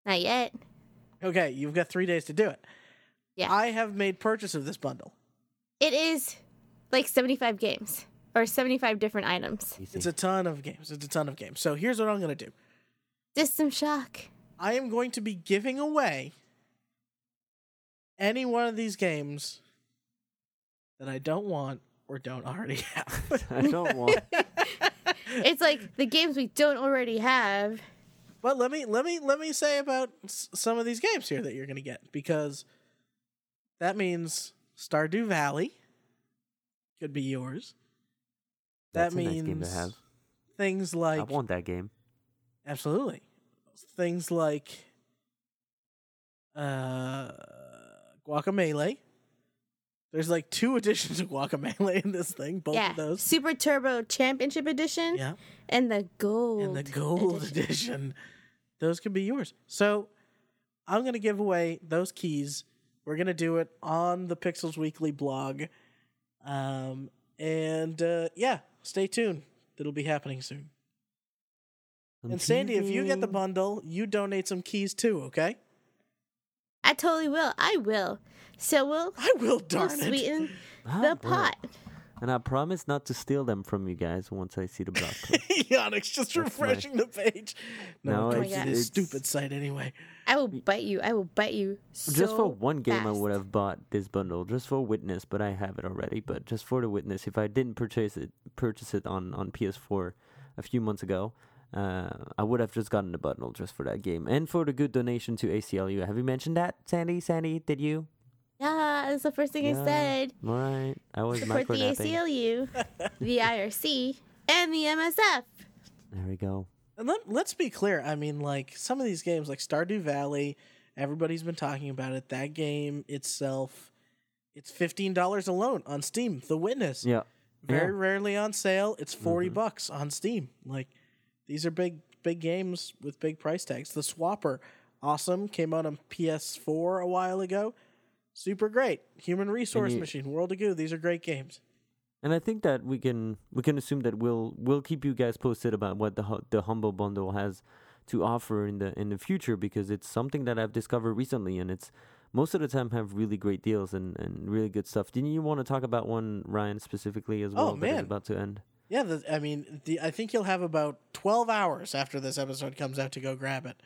not yet. Okay, you've got three days to do it. Yeah. I have made purchase of this bundle. It is like seventy five games or seventy five different items. It's a ton of games. It's a ton of games. So here's what I'm gonna do. System Shock. I am going to be giving away any one of these games that I don't want or don't already [LAUGHS] have. [LAUGHS] I don't want. [LAUGHS] It's like the games we don't already have. but let me let me let me say about s- some of these games here that you're going to get because that means Stardew Valley could be yours. That's that a nice means game to have. things I want that game. absolutely things like uh Guacamelee. There's like two [LAUGHS] editions of Guacamelee in this thing, both yeah. of those. Super Turbo Championship Edition Yeah. and the Gold. and the gold edition. edition. Those could be yours. So I'm gonna give away those keys. We're gonna do it on the Pixels Weekly blog. Um and uh yeah, stay tuned. It'll be happening soon. And Sandy, if you get the bundle, you donate some keys too, okay? I totally will. I will. So we'll, I will we'll darn it. sweeten the well. pot. And I promise not to steal them from you guys once I see the blog post. Onyx just That's my- refreshing the page. No, No, it my goes to God. this it's- stupid site anyway. I will bite you. I will bite you. just for one game, I would have bought this bundle just for Witness, but I have it already. But just for the Witness, if I didn't purchase it, purchase it on on PS4 a few months ago, uh, I would have just gotten the bundle just for that game and for the good donation to ACLU. Have you mentioned that, Sandy? Sandy, did you? Yeah, that's the first thing I said. All right, I was Support the. ACLU, [LAUGHS] the IRC, and the MSF. There we go. And let, let's be clear. I mean, like some of these games, like Stardew Valley, everybody's been talking about it. That game itself, it's fifteen dollars alone on Steam. The Witness, Yeah, very yeah. rarely on sale. It's 40 Mhm. bucks on Steam. Like these are big big games with big price tags. The Swapper, awesome, came out on PS4 a while ago. Super great. Human Resource you- Machine, World of Goo, these are great games. And I think that we can we can assume that we'll we'll keep you guys posted about what the the humble bundle has to offer in the in the future because it's something that I've discovered recently and it's most of the time have really great deals and, and really good stuff. Didn't you want to talk about one Ryan specifically as Oh, well is man. about to end? Yeah, the, I mean, the, I think you'll have about 12 hours after this episode comes out to go grab it,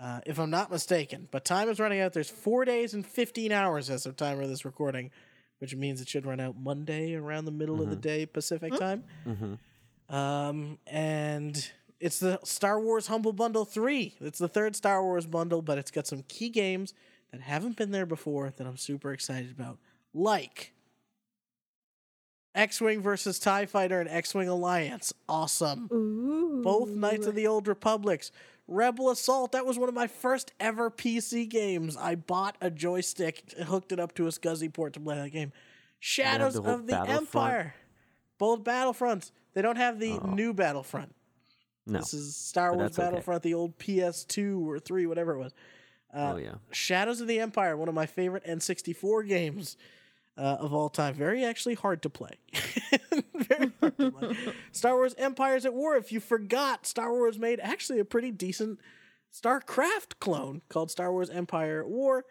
uh, if I'm not mistaken. But time is running out. There's four days and 15 hours as of time of this recording, which means it should run out Monday around the middle of the day Pacific time. Mm-hmm. Um, and it's the Star Wars Humble Bundle 3. It's the third Star Wars bundle, but it's got some key games that haven't been there before that I'm super excited about. Like X Wing versus TIE Fighter and X Wing Alliance. Awesome. Ooh. Both Knights of the Old Republics. Rebel Assault. That was one of my first ever PC games. I bought a joystick, and hooked it up to a SCSI port to play that game. Shadows the of the Battlefront? Empire. Both Battlefronts. They don't have the Oh. new Battlefront. No. This is Star Wars that's okay. Battlefront, the old PS2 or 3, whatever it was. Uh, oh yeah. Shadows of the Empire, one of my favorite N64 games uh, of all time. Very actually hard to play. [LAUGHS] Very hard to play. [LAUGHS] Star Wars Empires at War. If you forgot, Star Wars made actually a pretty decent StarCraft clone called Star Wars Empire at War.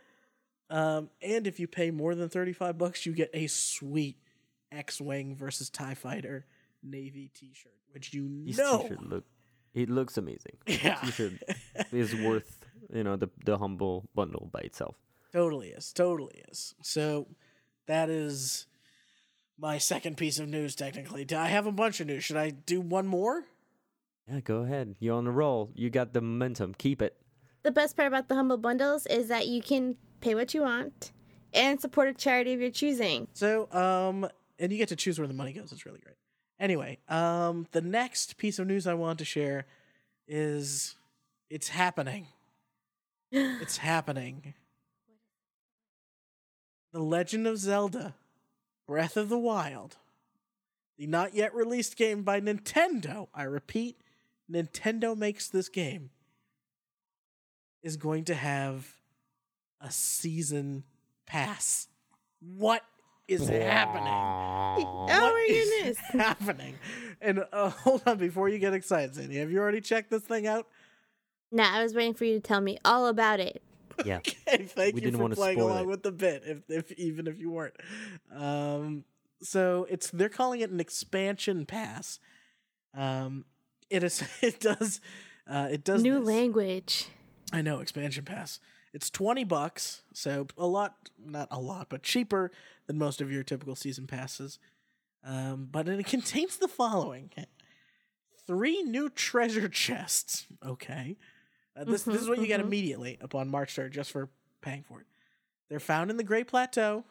Um, and if you pay more than 35 bucks, you get a sweet X-Wing versus TIE Fighter Navy t-shirt, which you These know. t-shirt look it looks amazing. Yeah. T-shirt [LAUGHS] is worth, you know, the the humble bundle by itself. Totally is. Totally is. So that is my second piece of news, technically. I have a bunch of news. Should I do one more? Yeah, go ahead. You're on the roll. You got the momentum. Keep it. The best part about the humble bundles is that you can pay what you want and support a charity of your choosing. So, um, and you get to choose where the money goes. It's really great. Anyway, um, the next piece of news I want to share is it's happening. [GASPS] It's happening. The Legend of Zelda Breath of the Wild, the not yet released game by Nintendo, I repeat, Nintendo makes this game, is going to have a season pass. What is happening? Oh What my is goodness. [LAUGHS] happening? And uh, [LAUGHS] hold on, before you get excited, Sandy, have you already checked this thing out? Nah, I was waiting for you to tell me all about it. Yeah. [LAUGHS] Okay, thank We you didn't for wanna playing spoil along it. with the bit, if, if even if you weren't. Um, so it's they're calling it an expansion pass. Um, it is [LAUGHS] it does uh, it does New this. language. I know expansion pass. It's twenty bucks, so a lot, not a lot, but cheaper than most of your typical season passes. Um, but it [LAUGHS] contains the following: three new treasure chests. Okay, uh, this this is what you get mhm. immediately upon March third, just for paying for it. They're found in the Great Plateau.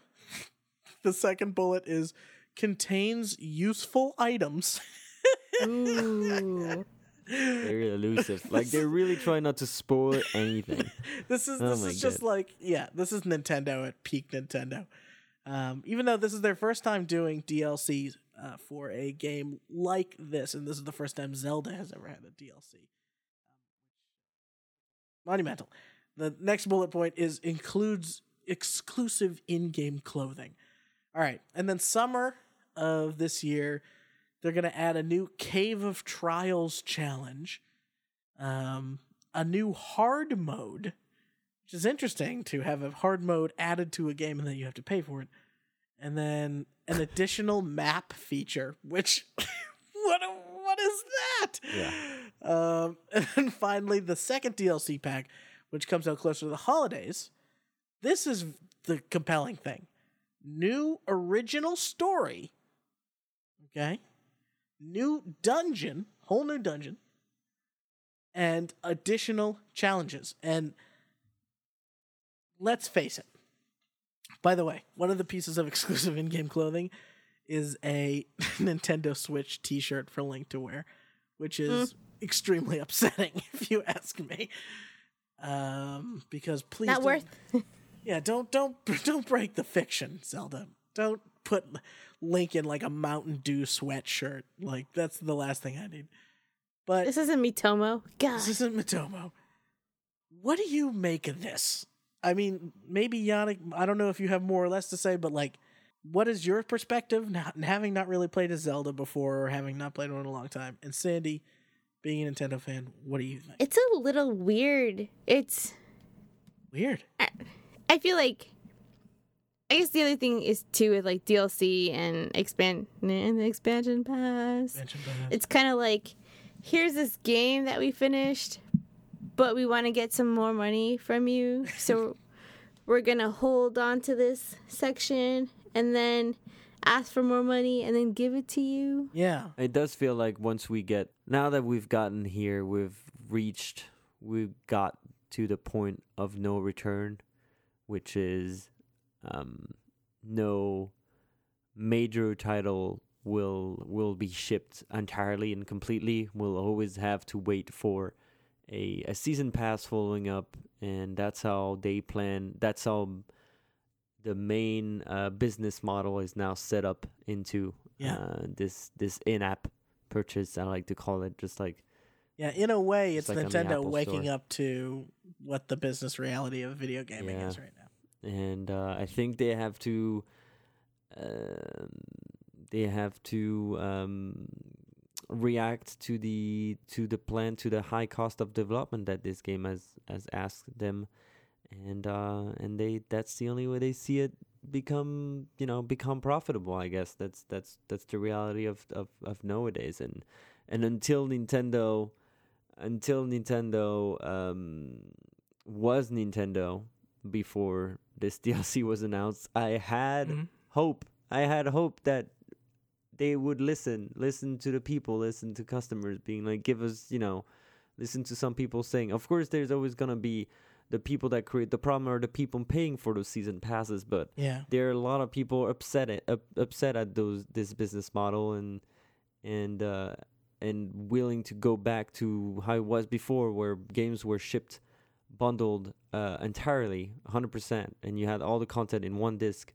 [LAUGHS] the second bullet is contains useful items. Ooh. [LAUGHS] Very elusive. Like they're really trying not to spoil anything. [LAUGHS] this is Oh this my is just God. like yeah, this is Nintendo at peak Nintendo. Um, even though this is their first time doing DLC uh, for a game like this, and this is the first time Zelda has ever had a DLC. Monumental. The next bullet point is includes exclusive in-game clothing. All right, and then summer of this year, they're gonna add a new Cave of Trials challenge, um, a new hard mode, which is interesting to have a hard mode added to a game and then you have to pay for it, and then an additional map feature, which [LAUGHS] what what is that? Yeah. Um, [LAUGHS] and then finally, the second DLC pack, which comes out closer to the holidays. This is the compelling thing. New original story. Okay. New dungeon, whole new dungeon, and additional challenges. And let's face it. By the way, one of the pieces of [LAUGHS] exclusive in game clothing is a [LAUGHS] Nintendo Switch t shirt for Link to wear, which is extremely [LAUGHS] upsetting [LAUGHS] if you ask me. Um, because please Not worth. [LAUGHS] yeah, don't don't don't break the fiction, Zelda. Don't put Link in like a Mountain Dew sweatshirt. Like that's the last thing I need. But This isn't Miitomo. God. This isn't Miitomo. What do you make of this? I mean, maybe Yannick, I don't know if you have more or less to say, but like, what is your perspective, not, having not really played a Zelda before or having not played one in a long time? And Sandy, being a Nintendo fan, what do you think? It's a little weird. It's. Weird. I feel like. I guess the other thing is too with like DLC and expand and the expansion pass. Mention bonus. It's kind of like, here's this game that we finished, but we want to get some more money from you, so [LAUGHS] we're gonna hold on to this section and then ask for more money and then give it to you. yeah. It does feel like once we get now that we've gotten here, we've reached, we've got to the point of no return, which is um, no major title will will be shipped entirely and completely. We'll always have to wait for a a season pass following up, and that's how they plan. That's how the main uh, business model is now set up into Yeah. uh, this this in-app purchase. I like to call it just like Yeah, in a way, it's like Nintendo waking Store. up to what the business reality of video gaming Yeah. is right now. and uh, I think they have to um, they have to um, react to the to the plan to the high cost of development that this game has has asked them, and uh, and they that's the only way they see it become you know become profitable. I guess that's that's that's the reality of of, of nowadays, and and until Nintendo until Nintendo um, was Nintendo before this [LAUGHS] DLC was announced, I had Mhm. hope. I had hope that they would listen, listen to the people, listen to customers, being like, give us, you know, listen to some people saying. Of course, there's always gonna be the people that create the problem are the people paying for those season passes, but Yeah. there are a lot of people upset at up, upset at those this business model and and uh, and willing to go back to how it was before, where games were shipped bundled uh, entirely, 100%, and you had all the content in one disc.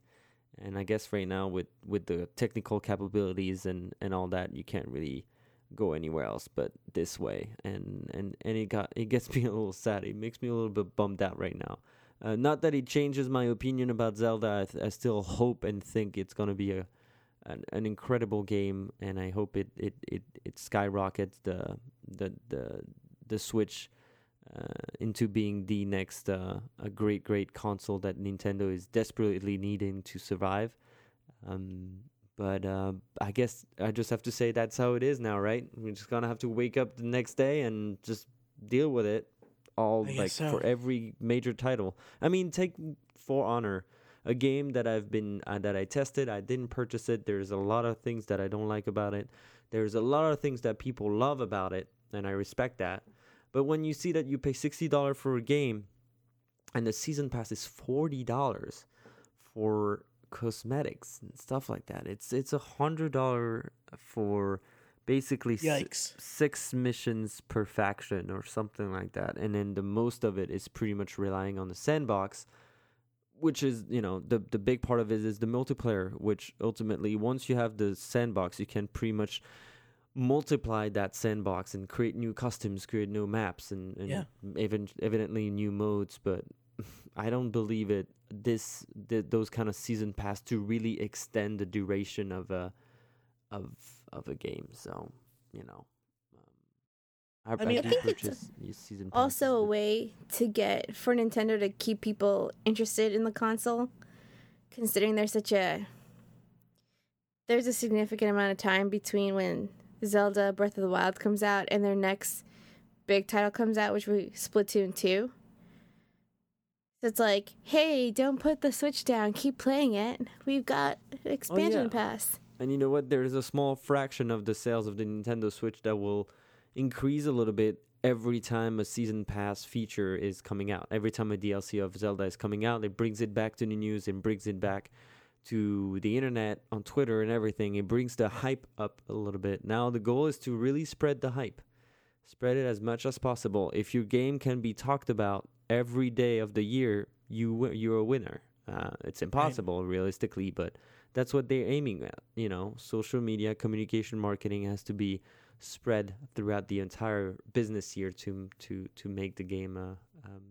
And I guess right now with with the technical capabilities and and all that, you can't really go anywhere else but this way. And and and it got it gets [LAUGHS] me a little sad. It makes me a little bit bummed out right now. Uh, not that it changes my opinion about Zelda. I, th- I still hope and think it's gonna be a an, an incredible game, and I hope it it it, it skyrockets the the the the Switch uh, into being the next uh, a great great console that Nintendo is desperately needing to survive. Um, but uh, I guess I just have to say that's how it is now, right? We're just gonna have to wake up the next day and just deal with it all like so. for every major title. I mean, take For Honor, a game that I've been uh, that I tested. I didn't purchase it. There's a lot of things that I don't like about it. There's a lot of things that people love about it, and I respect that. But when you see that you pay sixty dollars for a game, and the season pass is forty dollars for cosmetics and stuff like that, it's it's a hundred dollar for basically s- six missions per faction or something like that. And then the most of it is pretty much relying on the sandbox which is you know the the big part of it is the multiplayer which ultimately once you have the sandbox you can pretty much multiply that sandbox and create new customs create new maps and, and Yeah. even evidently new modes. But [SIGHS] i don't believe it this th- those kind of season pass to really extend the duration of a of of a game so you know um, I, I mean, I, think it's purchase these season passes, Also, a way to get for Nintendo to keep people interested in the console, considering there's such a there's a significant amount of time between when Zelda Breath of the Wild comes out and their next big title comes out, which we Splatoon two. It's like, hey, don't put the Switch down, keep playing it. We've got an expansion yeah. pass. And you know what? There is a small fraction of the sales of the Nintendo Switch that will increase a little bit every time a season pass feature is coming out. Every time a DLC of Zelda is coming out, it brings it back to the news and brings it back to the internet on Twitter and everything. It brings the hype up a little bit. Now the goal is to really spread the hype. Spread it as much as possible. If your game can be talked about every day of the year, you you're a winner. Uh, it's impossible realistically, but that's what they're aiming at. You know, social media, communication, marketing has to be spread throughout the entire business year to to to make the game uh, um,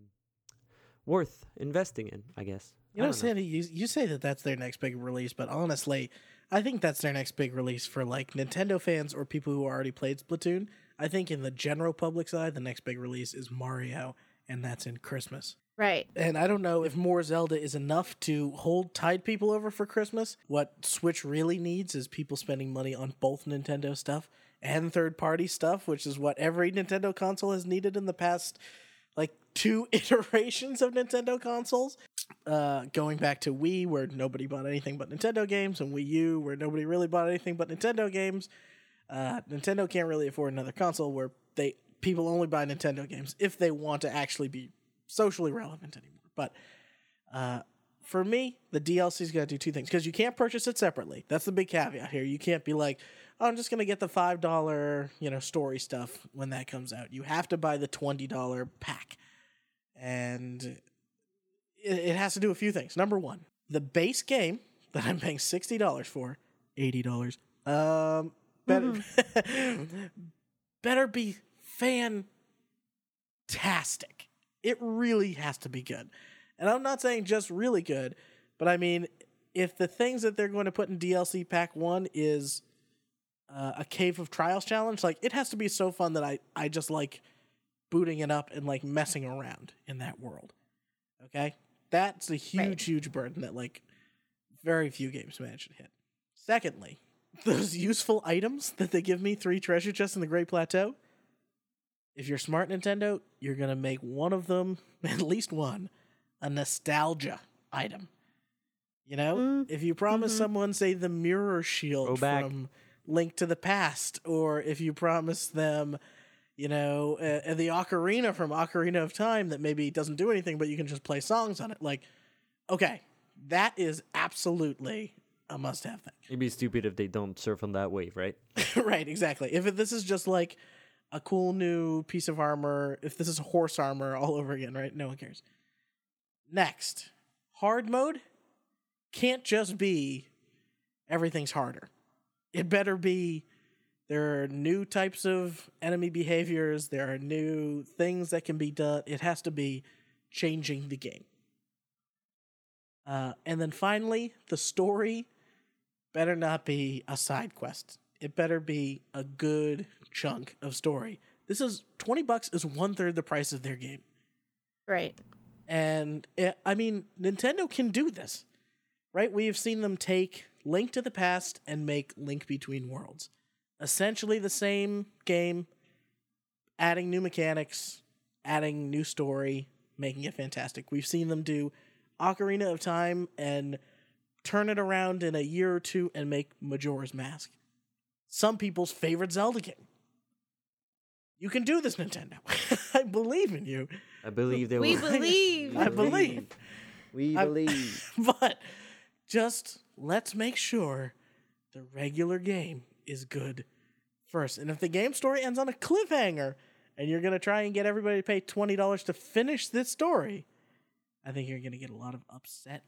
worth investing in. I guess. You know. Sandy, you, you say that that's their next big release, but honestly, I think that's their next big release for like Nintendo fans or people who already played Splatoon. I think in the general public side, the next big release is Mario, and that's in Christmas. Right. And I don't know if more Zelda is enough to hold tide people over for Christmas. What Switch really needs is people spending money on both Nintendo stuff and third party stuff, which is what every Nintendo console has needed in the past like two [LAUGHS] iterations of Nintendo consoles. Uh, going back to Wii, where nobody bought anything but Nintendo games, and Wii U, where nobody really bought anything but Nintendo games. Uh, Nintendo can't really afford another console where they people only buy Nintendo games if they want to actually be socially relevant anymore. But uh, for me, the DLC's got to do two things because you can't purchase it separately. That's the big caveat here. You can't be like, oh, I'm just gonna get the five dollar you know story stuff when that comes out. You have to buy the twenty dollar pack, and it, it has to do a few things. Number one, the base game that I'm paying sixty dollars for, eighty dollars. Um, better [LAUGHS] better be fantastic. It really has to be good. And I'm not saying just really good, but I mean, if the things that they're going to put in DLC Pack 1 is uh, a Cave of Trials challenge, like, it has to be so fun that I, I just like booting it up and like messing around in that world. Okay? That's a huge, Right. huge burden that like very few games manage to hit. Secondly, [LAUGHS] those useful items that they give me three treasure chests in the Great Plateau. If you're smart, Nintendo, you're gonna make one of them, [LAUGHS] at least one, a nostalgia item. You know, Mm, if you promise mhm. someone, say, the mirror shield Throwback. from Link to the Past, or if you promise them, you know, uh, the ocarina from Ocarina of Time that maybe doesn't do anything, but you can just play songs on it. Like, okay, that is absolutely a must-have thing. It'd be stupid if they don't surf on that wave, right? [LAUGHS] right, exactly. If it, this is just like a cool new piece of armor, if this is horse armor all over again, right? No one cares. Next, hard mode can't just be everything's harder. It better be there are new types of enemy behaviors, there are new things that can be done. It has to be changing the game. Uh, and then finally, the story better not be a side quest. It better be a good chunk of story. This is 20 bucks is one third the price of their game. Right. And eh, I mean, Nintendo can do this, right? We have seen them take Link to the Past and make Link Between Worlds. Essentially the same game, adding new mechanics, adding new story, making it fantastic. We've seen them do Ocarina of Time and turn it around in a year or two and make Majora's Mask. Some people's favorite Zelda game. You can do this, Nintendo. [LAUGHS] I believe in you. I believe they We will. believe. [LAUGHS] I believe. We I- [LAUGHS] believe. but just let's make sure the regular game is good first. And if the game story ends on a cliffhanger and you're going to try and get everybody to pay $20 to finish this story, I think you're going to get a lot of upset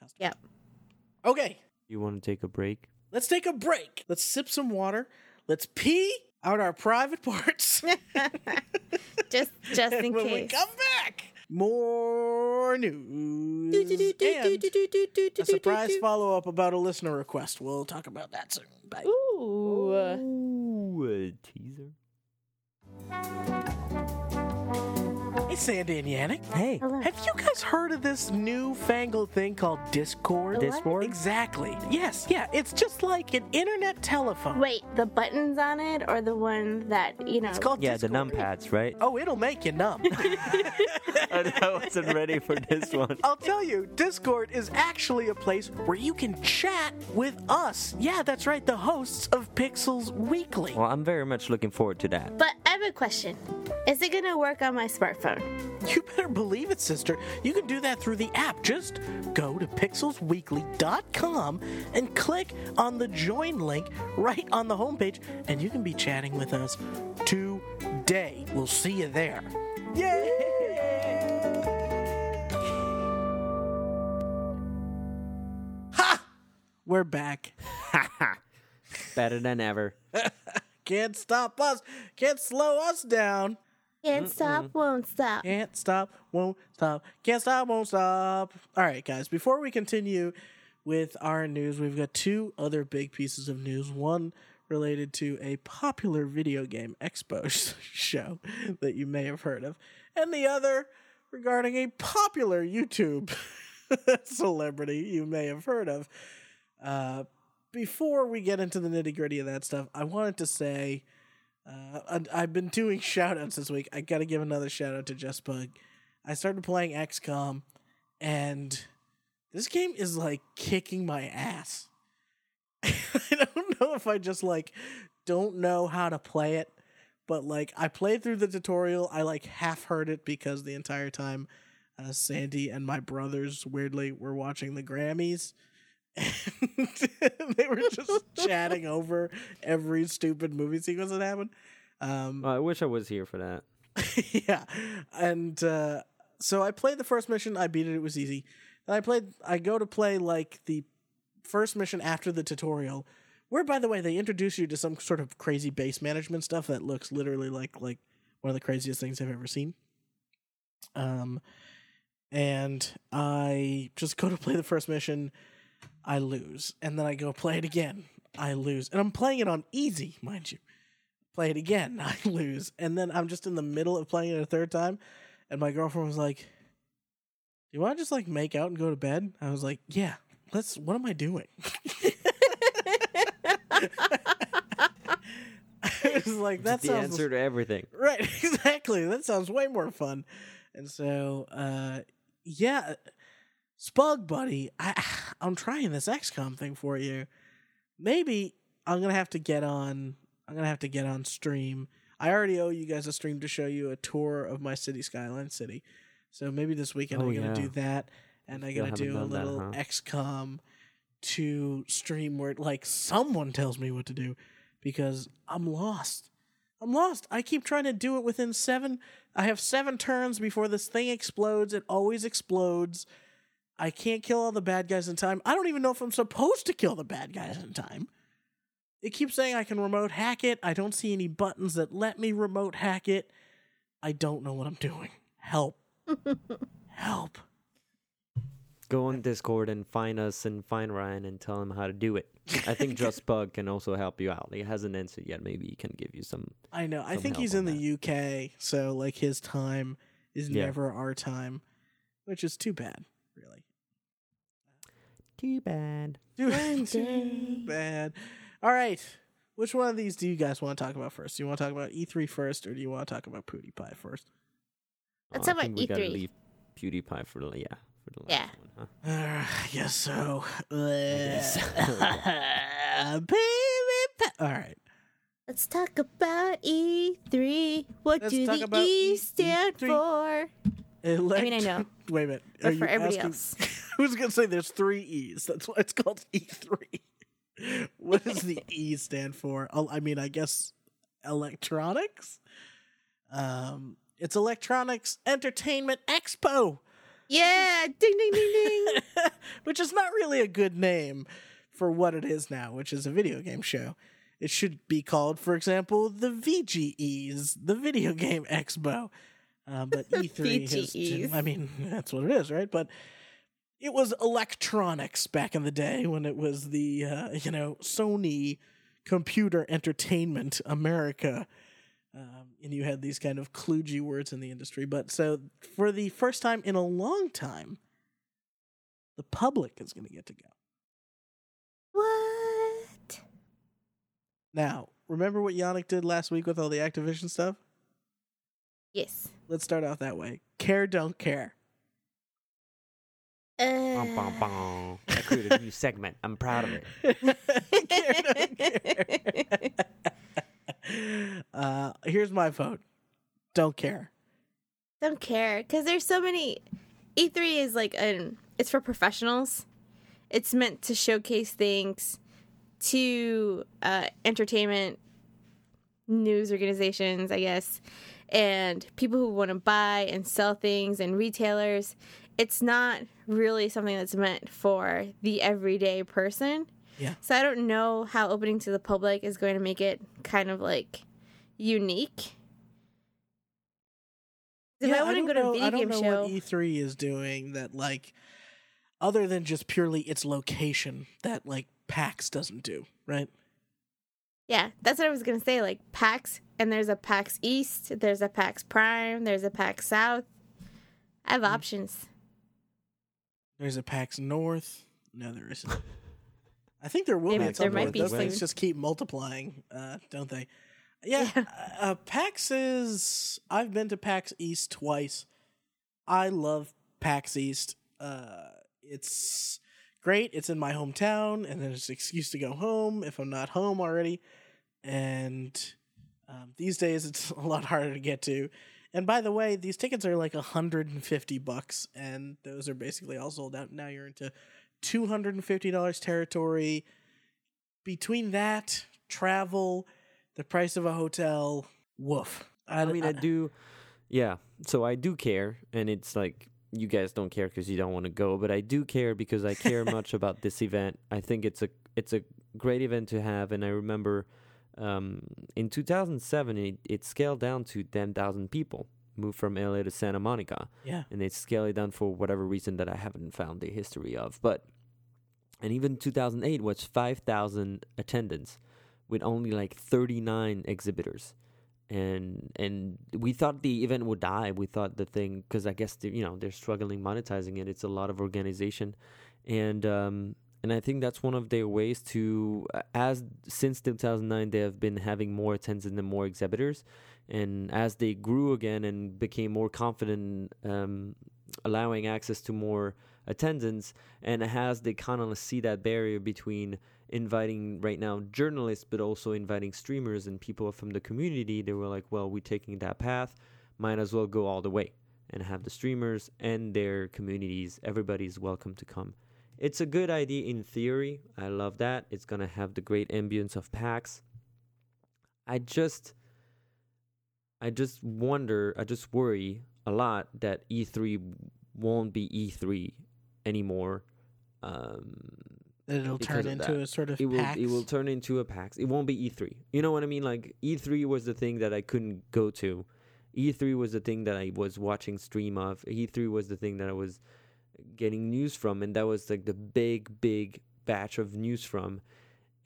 customers. Yep. Okay, You want to take a break? let's take a break. Let's sip some water. Let's pee out our private parts. [LAUGHS] just just [LAUGHS] in and when we come back, more news. and a surprise follow up about a listener request. We'll talk about that soon. Bye. Ooh. Ooh, a teaser. Hey, Sandy and Yannick. Hey, Hello. Have you guys heard of this newfangled thing called Discord? Discord? Exactly. Yes. Yeah. It's just like an internet telephone. Wait, the buttons on it or the one that, you know. It's called yeah, the Discord. numpads, right? Oh, it'll make you numb. [LAUGHS] I wasn't ready for this one. [LAUGHS] I'll tell you, Discord is actually a place where you can chat with us. Yeah, that's right, the hosts of Pixels Weekly. Well, I'm very much looking forward to that. But I have a question. Is it going to work on my smartphone? You better believe it, sister. You can do that through the app. Just go to pixelsweekly.com and click on the join link right on the homepage, and you can be chatting with us today. We'll see you there. Yay! Ha! We're back. [LAUGHS] Better than ever. [LAUGHS] Can't stop us. Can't slow us down. Can't stop, won't stop. Can't stop, won't stop. Can't stop, won't stop. All right, guys, before we continue with our news, we've got two other big pieces of news. One related to a popular video game expo [LAUGHS] show that you may have heard of, and the other regarding a popular YouTube [LAUGHS] celebrity you may have heard of. Uh, before we get into the nitty gritty of that stuff, I wanted to say uh, I've been doing [LAUGHS] shout outs this week. I got to give another shout out to Just Bug. I started playing XCOM, and this game is like kicking my ass. [LAUGHS] I don't know if I just like don't know how to play it, but like I played through the tutorial. I like half heard it because the entire time uh, Sandy and my brothers weirdly were watching the Grammys. And [LAUGHS] they were just chatting over every stupid movie sequence that happened. Um, I wish I was here for that. [LAUGHS] yeah, and uh, so I played the first mission. I beat it. It was easy. Then I played. I go to play like the first mission after the tutorial, where by the way they introduce you to some sort of crazy base management stuff that looks literally like like one of the craziest things I've ever seen. Um, and I just go to play the first mission. I lose, and then I go play it again. I lose, and I'm playing it on easy, mind you play it again. [LAUGHS] I lose. And then I'm just in the middle of playing it a third time. And my girlfriend was like, Do you want to just like make out and go to bed? I was like, Yeah, let's, what am I doing? [LAUGHS] I was like, That's the sounds answer to everything. [LAUGHS] Right, exactly. That sounds way more fun. And so, uh, yeah, Spug Buddy, I, I'm trying this XCOM thing for you. Maybe I'm gonna have to get on. I'm gonna have to get on stream. I already owe you guys a stream to show you a tour of my city, Skyline City. So maybe this weekend Oh, I'm gonna yeah. do that, and I'm gonna do a done that, little huh? XCOM to stream where like someone tells me what to do because I'm lost. I'm lost. I keep trying to do it within seven. I have seven turns before this thing explodes. It always explodes. I can't kill all the bad guys in time. I don't even know if I'm supposed to kill the bad guys in time. It keeps saying I can remote hack it. I don't see any buttons that let me remote hack it. I don't know what I'm doing. Help. [LAUGHS] Help. Go on Discord and find us and find Ryan and tell him how to do it. I think [LAUGHS] Just Bug can also help you out. He hasn't answered yet. Maybe he can give you some. I know. I Some think he's on in the UK, so like his time is Yeah. never our time, which is too bad, really. Too bad. Too, One [LAUGHS] too bad. All right. Which one of these do you guys want to talk about first? Do you want to talk about E3 first, or do you want to talk about PewDiePie first? Let's Oh, I talk about think we gotta E3. leave PewDiePie for the yeah for the last Yeah. one, huh? Uh, [SIGHS] I guess so. [LAUGHS] guess [LAUGHS] so. PewDiePie. All right. Let's talk about E3. What Let's do talk the E E- stand E3. for? Elect- I mean, I know. [LAUGHS] Wait a minute. But Are for you everybody asking- else. [LAUGHS] I was gonna say there's three E's. That's why it's called E3. [LAUGHS] What does the E stand for? Oh, I mean, I guess electronics. Um, it's Electronics Entertainment Expo, Yeah, ding ding ding ding. which is not really a good name for what it is now, which is a video game show. It should be called, for example, the VGEs, the Video Game Expo. Uh, but [LAUGHS] E3 has. I mean, [LAUGHS] that's what it is, right? But it was electronics back in the day when it was the, uh, you know, Sony Computer Entertainment America. Um, and you had these kind of kludgy words in the industry. But so for the first time in a long time, the public is going to get to go. what? Now, remember what Yannick did last week with all the Activision stuff? Yes. Let's start off that way. Care, don't care. Bum, bum, Uh, bum. I created a new segment. I'm proud of it. [LAUGHS] care, don't care. [LAUGHS] uh, here's my vote. Don't care. don't care because there's so many. E3 is like an. It's for professionals. It's meant to showcase things to uh, entertainment news organizations, I guess, and people who want to buy and sell things and retailers. It's not really something that's meant for the everyday person. Yeah. So I don't know how opening to the public is going to make it kind of like unique. If I want to go to know- a video I don't game know show, what E3 is doing that like other than just purely its location that like PAX doesn't do, right? Yeah, that's what I was gonna say. Like PAX, and there's a PAX East, there's a PAX Prime, there's a PAX South. I Mm-hmm. have options. There's a PAX North. No, there isn't. [LAUGHS] I think there will There- be at there some might point. be Those things just keep multiplying, uh, don't they? [LAUGHS] Yeah, Yeah. Uh, PAX is. I've been to PAX East twice. I love PAX East. Uh, it's great. It's in my hometown, and there's an excuse to go home if I'm not home already. And um, these days, it's [LAUGHS] a lot harder to get to. And by the way, these tickets are like 150 bucks, and those are basically all sold out. Now you're into $250 territory. Between that, travel, the price of a hotel, woof. I mean, I do. Yeah. So I do care, and it's like you guys don't care because you don't want to go, but I do care because I care [LAUGHS] much about this event. I think it's a it's a great event to have, and I remember um, in 2007 it, it scaled down to 10,000 people, moved from LA to Santa Monica, yeah. and they scaled it down for whatever reason that I haven't found the history of. But and even 2008 was 5,000 attendance with only like 39 exhibitors. And and we thought the event would die. We thought the thing because I guess they, you know they're struggling monetizing it. It's a lot of organization, and um, and I think that's one of their ways to as since 2009 they have been having more attendance and more exhibitors, and as they grew again and became more confident, um, allowing access to more attendance, and as they kind of see that barrier between inviting right now journalists, but also inviting streamers and people from the community, they were like, well, we're taking that path, might as well go all the way and have the streamers and their communities. Everybody's welcome to come. It's a good idea in theory. I love that. It's gonna have the great ambience of PAX. I just I just wonder, I just worry a lot that E3 won't be E3 anymore. Um, That it'll turn into that. a sort of it will PAX. it will turn into a PAX. It won't be E3. You know what I mean? Like E3 was the thing that I couldn't go to. E3 was the thing that I was watching stream of. E3 was the thing that I was getting news from and that was like the big big batch of news from.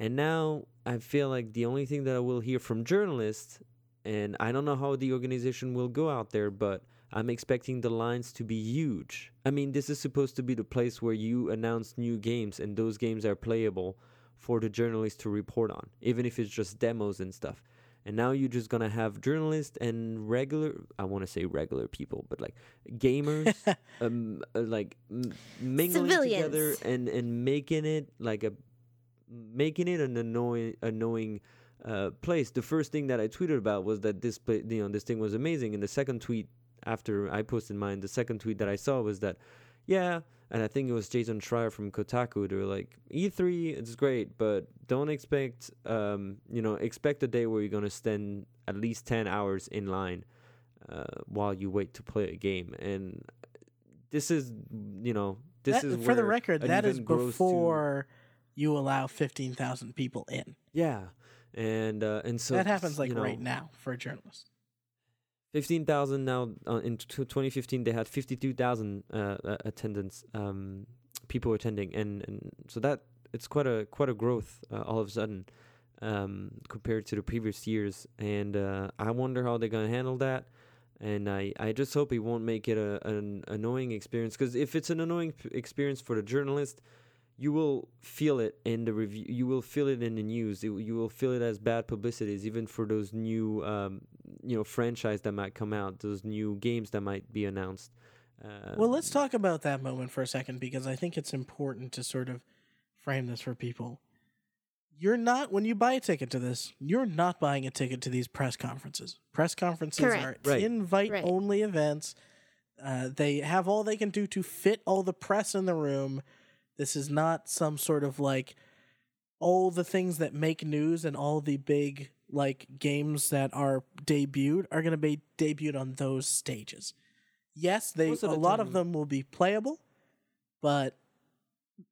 And now I feel like the only thing that I will hear from journalists and I don't know how the organization will go out there, but I'm expecting the lines to be huge. I mean, this is supposed to be the place where you announce new games and those games are playable for the journalists to report on, even if it's just demos and stuff. And now you're just gonna have journalists and regular, I want to say regular people, but like gamers, [LAUGHS] um, uh, like m- mingling together and, and making it like a, making it an annoying, annoying uh, place. The first thing that I tweeted about was that this, pla- you know, this thing was amazing. And the second tweet after I posted mine, the second tweet that I saw was that, yeah, and I think it was Jason Schreier from Kotaku. They were like, E3, it's great, but don't expect, um, you know, expect a day where you're going to spend at least 10 hours in line uh, while you wait to play a game. And this is, you know, this that, is for the record, that is before to, you allow 15,000 people in. Yeah. And, uh, and so that happens like you know, right now for a journalist. 15,000 now uh, in t- 2015 they had 52,000 uh, uh, attendance um, people attending and, and so that it's quite a quite a growth uh, all of a sudden um, compared to the previous years and uh, I wonder how they're gonna handle that and I, I just hope it won't make it a, an annoying experience because if it's an annoying p- experience for the journalist you will feel it in the review. You will feel it in the news. It, you will feel it as bad publicities, even for those new um, you know, franchise that might come out, those new games that might be announced. Uh, Well, let's talk about that moment for a second because I think it's important to sort of frame this for people. You're not when you buy a ticket to this, you're not buying a ticket to these press conferences. Press conferences Correct. are Right. invite Right. only events. Uh, they have all they can do to fit all the press in the room. This is not some sort of like all the things that make news and all the big like games that are debuted are going to be debuted on those stages. Yes, they a the lot of them will be playable, but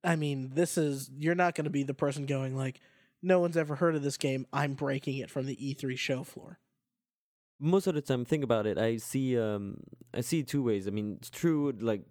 I mean, this is you're not going to be the person going like, no one's ever heard of this game. I'm breaking it from the E3 show floor. most of the time think about it i see um i see two ways i mean it's true like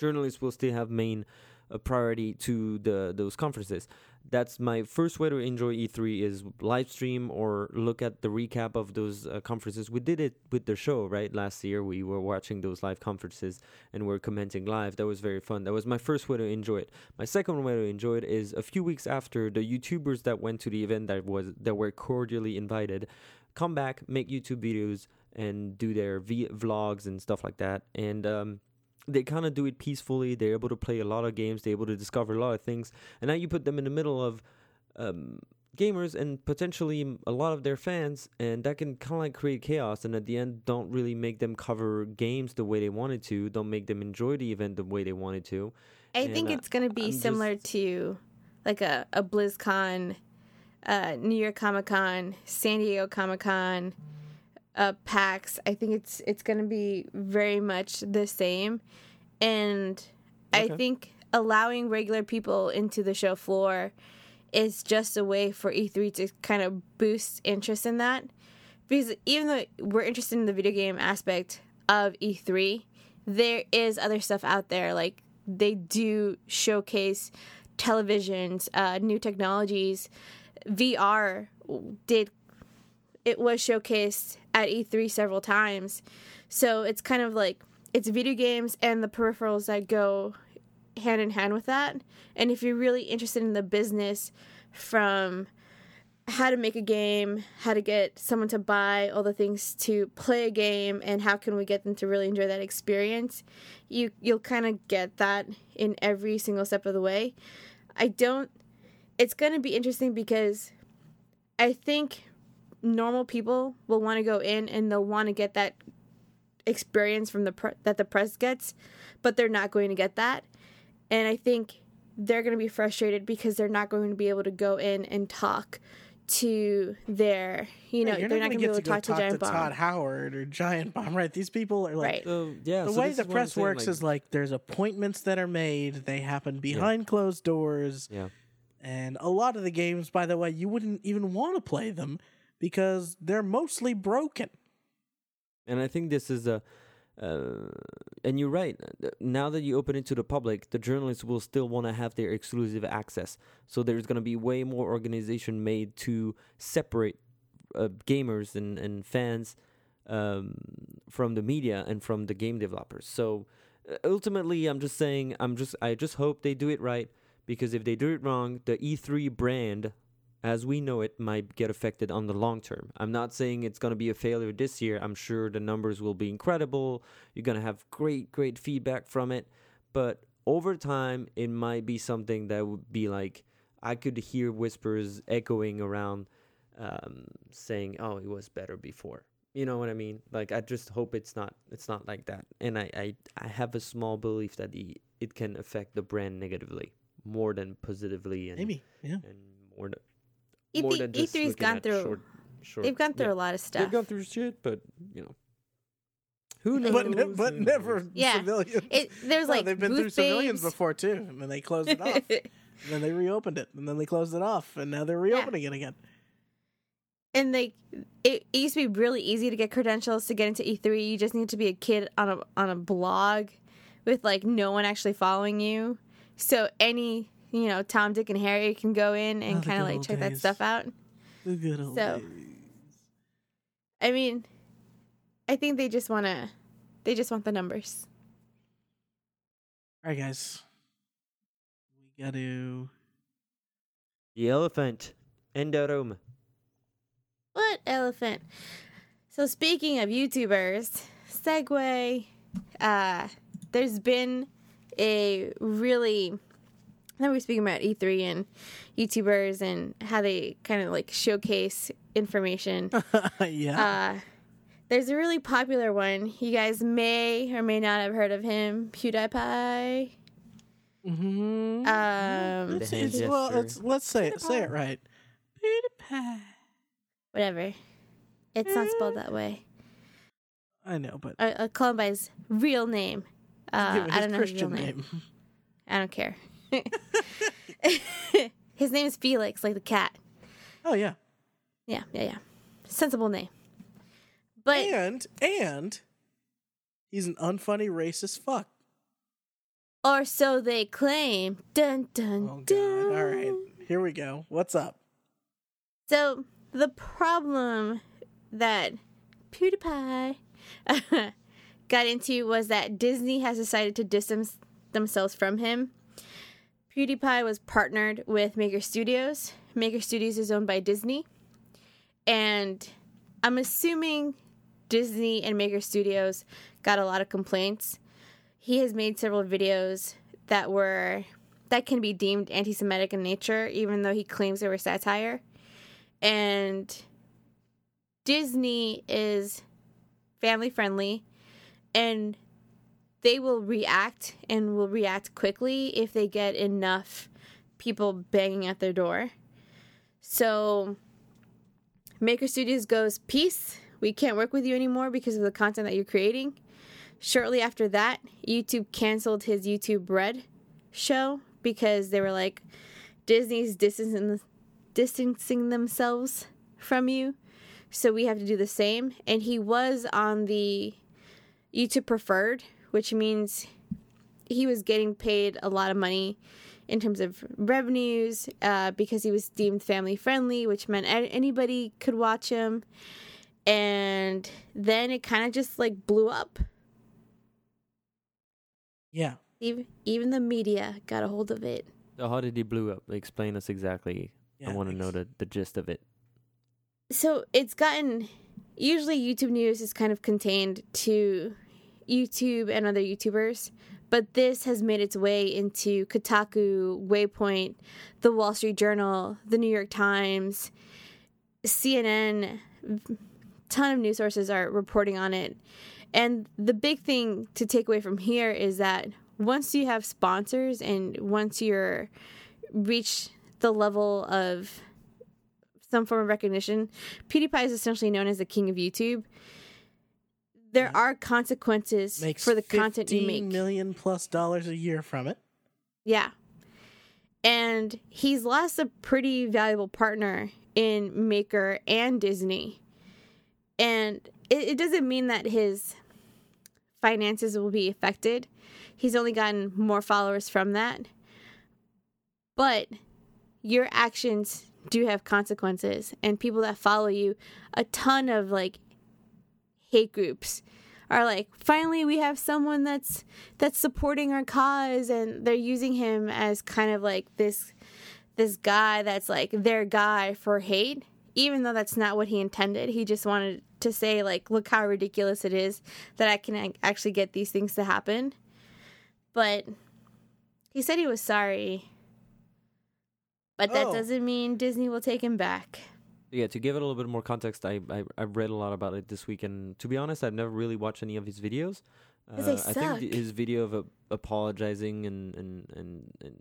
journalists will still have main uh, priority to the those conferences. That's my first way to enjoy e3 is live stream or look at the recap of those uh, conferences. We did it with the show right? Last year we were watching those live conferences and we're commenting live. That was very fun. That was my first way to enjoy it. My second way to enjoy it is a few weeks after the youtubers that went to the event that was that were cordially invited come back, make YouTube videos, and do their v- vlogs and stuff like that. And um, they kind of do it peacefully. They're able to play a lot of games. They're able to discover a lot of things. And now you put them in the middle of um, gamers and potentially a lot of their fans, and that can kind of like create chaos. And at the end, don't really make them cover games the way they wanted to. Don't make them enjoy the event the way they wanted to. I And, think uh, it's going to be I'm similar just- to like a, a BlizzCon, uh, New York Comic Con, San Diego Comic Con, uh, PAX. I think it's it's going to be very much the same, and I think allowing regular people into the show floor is just a way for E3 to kind of boost interest in that. Because even though we're interested in the video game aspect of E3, there is other stuff out there. Like they do showcase televisions, uh, new technologies. VR did it was showcased at E3 several times. So it's kind of like it's video games and the peripherals that go hand in hand with that. And if you're really interested in the business from how to make a game, how to get someone to buy all the things to play a game and how can we get them to really enjoy that experience, you you'll kind of get that in every single step of the way. I don't it's going to be interesting because I think normal people will want to go in and they'll want to get that experience from the pre- that the press gets, but they're not going to get that. And I think they're going to be frustrated because they're not going to be able to go in and talk to their, you know, Hey, they're not not going going to be able get to talk to Giant Todd Bomb. Howard or Giant Bomb, right? These people are like Right. Oh, so yeah, the so way the is what I'm press saying, works like- is like there's appointments that are made. They happen behind closed doors. yeah. And a lot of the games, by the way, you wouldn't even want to play them because they're mostly broken. And I think this is a, uh, and you're right. Now that you open it to the public, the journalists will still want to have their exclusive access. So there's going to be way more organization made to separate uh, gamers and and fans um, from the media and from the game developers. So uh, ultimately, I'm just saying, I'm just I just hope they do it right because if they do it wrong, the E3 brand as we know it might get affected on the long term. I'm not saying it's going to be a failure this year. I'm sure the numbers will be incredible. You're going to have great great feedback from it, but over time it might be something that would be like I could hear whispers echoing around um, saying, "Oh, it was better before." You know what I mean? Like I just hope it's not it's not like that. And I I, I have a small belief that the it can affect the brand negatively more than positively and Maybe, yeah. and more E3 more than just E3's looking gone through. Short, short, they've gone through yeah. a lot of stuff. They've gone through shit, but you know, who knows? But ne- but never knows? Yeah. civilians. It, there's No, like they've been booth through civilians before too, and then they closed it off. [LAUGHS] and then they reopened it, and then they closed it off, and now they're reopening it again. and like it, it used to be really easy to get credentials to get into E3. You just need to be a kid on a on a blog with like no one actually following you. So any you know Tom, Dick, and Harry can go in Oh, and the kind of like old check that stuff out. The good old So- days. I mean, I think they just want to, they just want the numbers. All right, guys, we got to. The elephant in the room. What elephant? So speaking of YouTubers, segue. Uh, there's been a really. Now we're speaking about E3 and YouTubers and how they kind of like showcase information. [LAUGHS] yeah. Uh, there's a really popular one. You guys may or may not have heard of him, PewDiePie. mm-hmm. Um, It's, The hand it's, well, gesture. it's, let's say it. Say it right. PewDiePie. whatever. It's not spelled that way. I know, but Uh, uh, Columbine's real name. Uh, give it I don't know his real name. name. [LAUGHS] I don't care. [LAUGHS] His name is Felix, like the cat. Oh yeah. Yeah, yeah, yeah. Sensible name. But And and he's an unfunny racist fuck. or so they claim. Dun dun Oh god. dun. All right. Here we go. What's up? So the problem that PewDiePie [LAUGHS] got into was that Disney has decided to distance themselves from him. PewDiePie was partnered with Maker Studios. Maker Studios is owned by Disney. And I'm assuming Disney and Maker Studios got a lot of complaints. He has made several videos that were that can be deemed anti-Semitic in nature, even though he claims they were satire. And Disney is family friendly, and they will react and will react quickly if they get enough people banging at their door. So Maker Studios goes, Peace, we can't work with you anymore because of the content that you're creating. Shortly after that, YouTube canceled his YouTube Red show because they were like, Disney's distancing, distancing themselves from you, so we have to do the same. And he was on the YouTube Preferred, which means he was getting paid a lot of money in terms of revenues uh, because he was deemed family friendly, which meant anybody could watch him. And then it kind of just like blew up. Yeah. Even even the media got a hold of it. So how did he blew up? Explain us exactly. yeah I want to know the, the gist of it. So it's gotten usually YouTube news is kind of contained to YouTube and other YouTubers, but this has made its way into Kotaku, Waypoint, the Wall Street Journal, the New York Times, CNN. Ton of news sources are reporting on it. And the big thing to take away from here is that once you have sponsors and once you're reach the level of some form of recognition, PewDiePie is essentially known as the king of YouTube. There are consequences makes for the content you 15 make. million plus dollars a year from it. Yeah. And he's lost a pretty valuable partner in Maker and Disney. And it, it doesn't mean that his finances will be affected. He's only gotten more followers from that. But your actions do have consequences. And people that follow you, a ton of like hate groups are like finally we have someone that's that's supporting our cause and they're using him as kind of like this this guy that's like their guy for hate even though that's not what he intended. He just wanted to say like look how ridiculous it is that i can actually get these things to happen. But he said he was sorry. But that Oh. doesn't mean disney will take him back Yeah, to give it a little bit more context, I, I I've read a lot about it this week, and to be honest, I've never really watched any of his videos. 'Cause they I think th- his video of uh, apologizing and and and, and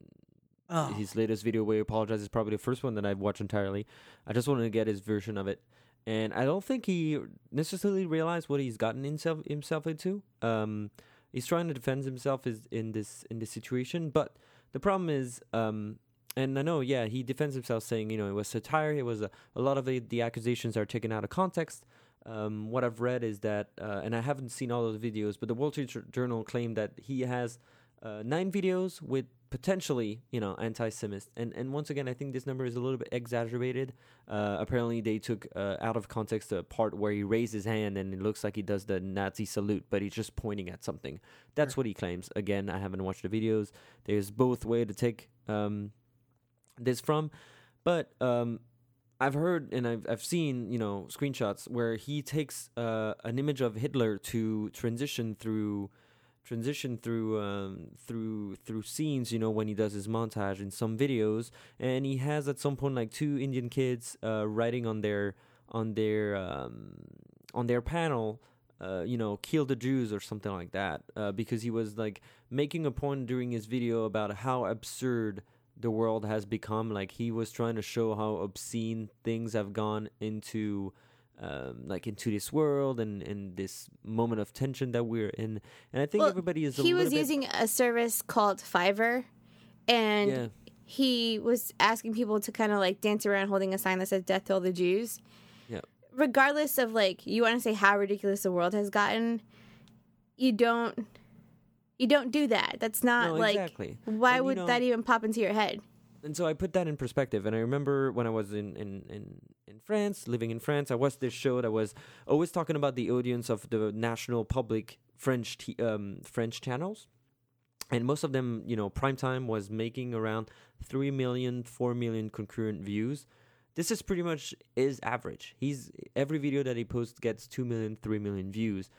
Oh, his latest video where he apologizes is probably the first one that I've watched entirely. I just wanted to get his version of it, and I don't think he necessarily realized what he's gotten himself himself into. Um, he's trying to defend himself is in this in this situation, but the problem is, um, and I know, yeah, he defends himself saying, you know, it was satire. It was a, a lot of the, the accusations are taken out of context. Um, what I've read is that, uh, and I haven't seen all of the videos, but the Wall Street Journal claimed that he has uh, nine videos with potentially, you know, anti-Semist. And and once again, I think this number is a little bit exaggerated. Uh, apparently, they took uh, out of context a part where he raised his hand and it looks like he does the Nazi salute, but he's just pointing at something. That's what he claims. Again, I haven't watched the videos. There's both way to take um, this from, but um, I've heard and I've I've seen you know screenshots where he takes uh, an image of Hitler to transition through transition through um, through through scenes you know when he does his montage in some videos. And he has at some point like two Indian kids uh, writing on their on their um, on their panel uh, you know kill the Jews or something like that uh, because he was like making a point during his video about how absurd the world has become like he was trying to show how obscene things have gone into um, like into this world and and this moment of tension that we're in and i think Well, everybody is a he was bit using a service called Fiverr, and Yeah. he was asking people to kind of like dance around holding a sign that says "Death to all the Jews." Yep. Regardless of like you want to say how ridiculous the world has gotten, you don't you don't do that. That's not No, like exactly. why And, you would know- that even pop into your head? and so I put that in perspective. And I remember when I was in, in, in, in France, living in France, I watched this show that was always talking about the audience of the national public French t- um, French channels. And most of them, you know, prime time was making around 3 million, 4 million concurrent views. This is pretty much his average. He's every video that he posts gets 2 million, 3 million views.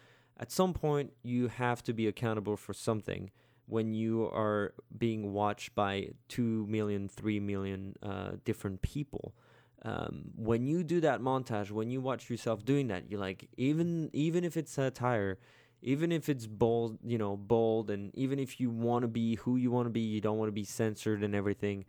At some point, you have to be accountable for something when you are being watched by 2 million 3 million uh, different people um, when you do that montage when you watch yourself doing that you're like even even if it's satire even if it's bold you know bold and even if you want to be who you want to be you don't want to be censored and everything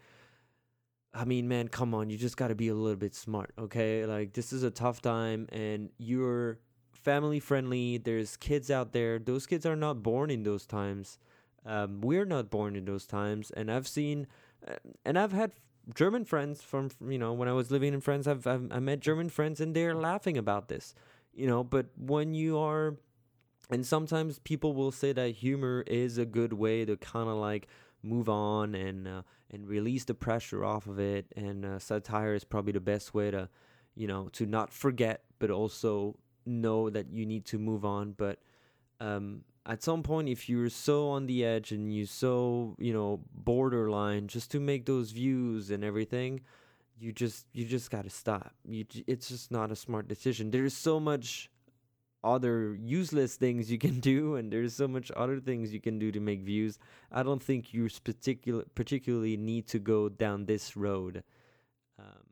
I mean, man, come on. You just got to be a little bit smart, okay? Like, this is a tough time, and you're family friendly. There's kids out there. Those kids are not born in those times. Um, we're not born in those times, and I've seen, uh, and I've had German friends from, you know when I was living in France. I've, I've I met German friends, and they're laughing about this, you know. But when you are, and sometimes people will say that humor is a good way to kind of like move on and uh, and release the pressure off of it. And uh, satire is probably the best way to, you know, to not forget, but also know that you need to move on. But um, at some point, if you're so on the edge and you so you know borderline, just to make those views and everything, you just you just got to stop. You it's just not a smart decision. There's so much other useless things you can [LAUGHS] do and there's so much other things you can do to make views i don't think you particular particularly need to go down this road um,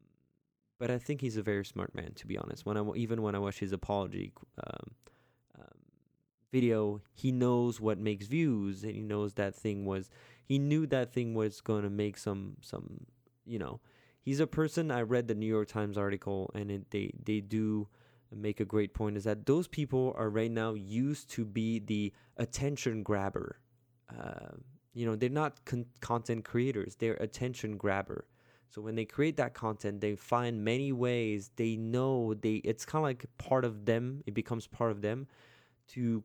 but i think he's a very smart man to be honest when i even when i watch his apology um, um, video he knows what makes views and he knows that thing was he knew that thing was going to make some some you know he's a person i read the new york times article and it, they they do make a great point is that those people are right now used to be the attention grabber. Uh, you know, they're not con- content creators; they're attention grabber. So when they create that content, they find many ways. They know they it's kind of like part of them. It becomes part of them to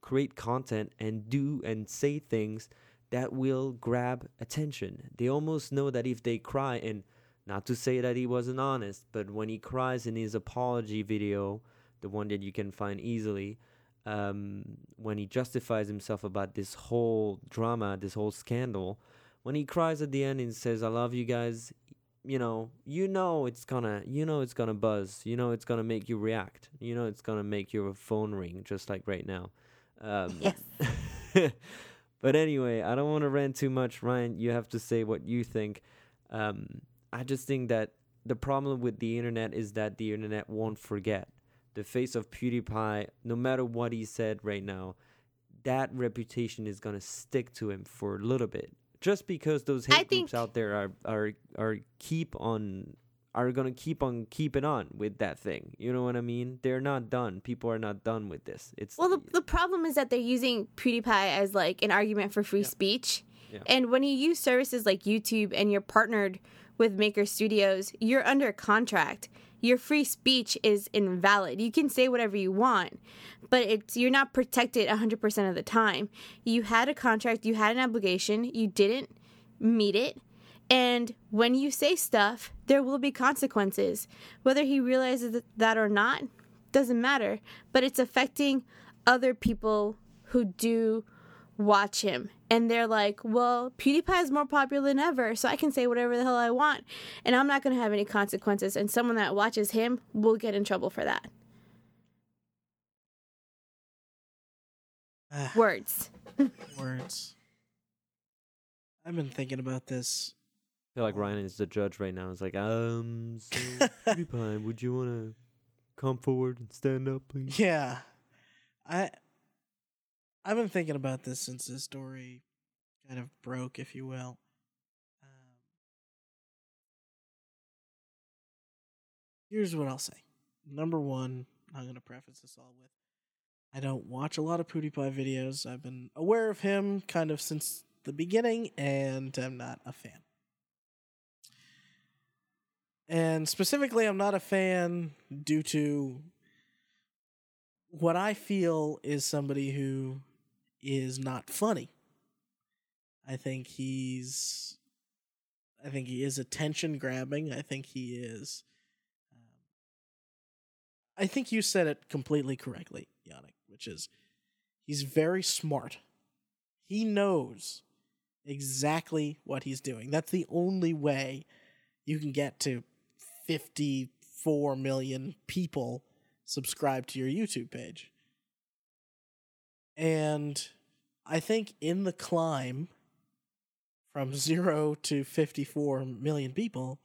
create content and do and say things that will grab attention. They almost know that if they cry and not to say that he wasn't honest, but when he cries in his apology video, the one that you can find easily, um, when he justifies himself about this whole drama, this whole scandal, when he cries at the end and says, "I love you guys," you know, you know it's gonna, you know it's gonna buzz, you know it's gonna make you react, you know it's gonna make your phone ring, just like right now. Um, Yes. [LAUGHS] but anyway, I don't want to rant too much. Ryan, you have to say what you think. Um, I just think that the problem with the internet is that the internet won't forget. The face of PewDiePie, no matter what he said right now, that reputation is gonna stick to him for a little bit. Just because those I hate groups out there are are are keep on are gonna keep on keeping on with that thing. You know what I mean? They're not done. People are not done with this. It's Well, the, the problem is that they're using PewDiePie as like an argument for free speech. Yeah. And when you use services like YouTube and you're partnered with Maker Studios, you're under contract. Your free speech is invalid. You can say whatever you want, but it's you're not protected 100% of the time. You had a contract, you had an obligation, you didn't meet it. And when you say stuff, there will be consequences. Whether he realizes that or not doesn't matter, but it's affecting other people who do watch him. And they're like, well, PewDiePie is more popular than ever, so I can say whatever the hell I want. And I'm not going to have any consequences. And someone that watches him will get in trouble for that. Ah, Words. [LAUGHS] words. I've been thinking about this. I feel like Ryan is the judge right now. It's like, um, so [LAUGHS] PewDiePie, would you want to come forward and stand up, please? Yeah, I I've been thinking about this since this story kind of broke, if you will. Um, here's what I'll say. Number one, I'm going to preface this all with I don't watch a lot of PewDiePie videos. I've been aware of him kind of since the beginning and I'm not a fan. And specifically, I'm not a fan due to what I feel is somebody who is not funny. I think he's. I think he is attention grabbing. I think he is. Um, I think you said it completely correctly, Yannick, which is he's very smart. He knows exactly what he's doing. That's the only way you can get to 54 million people subscribe to your YouTube page. And I think in the climb from [LAUGHS] 0 to 54 million people,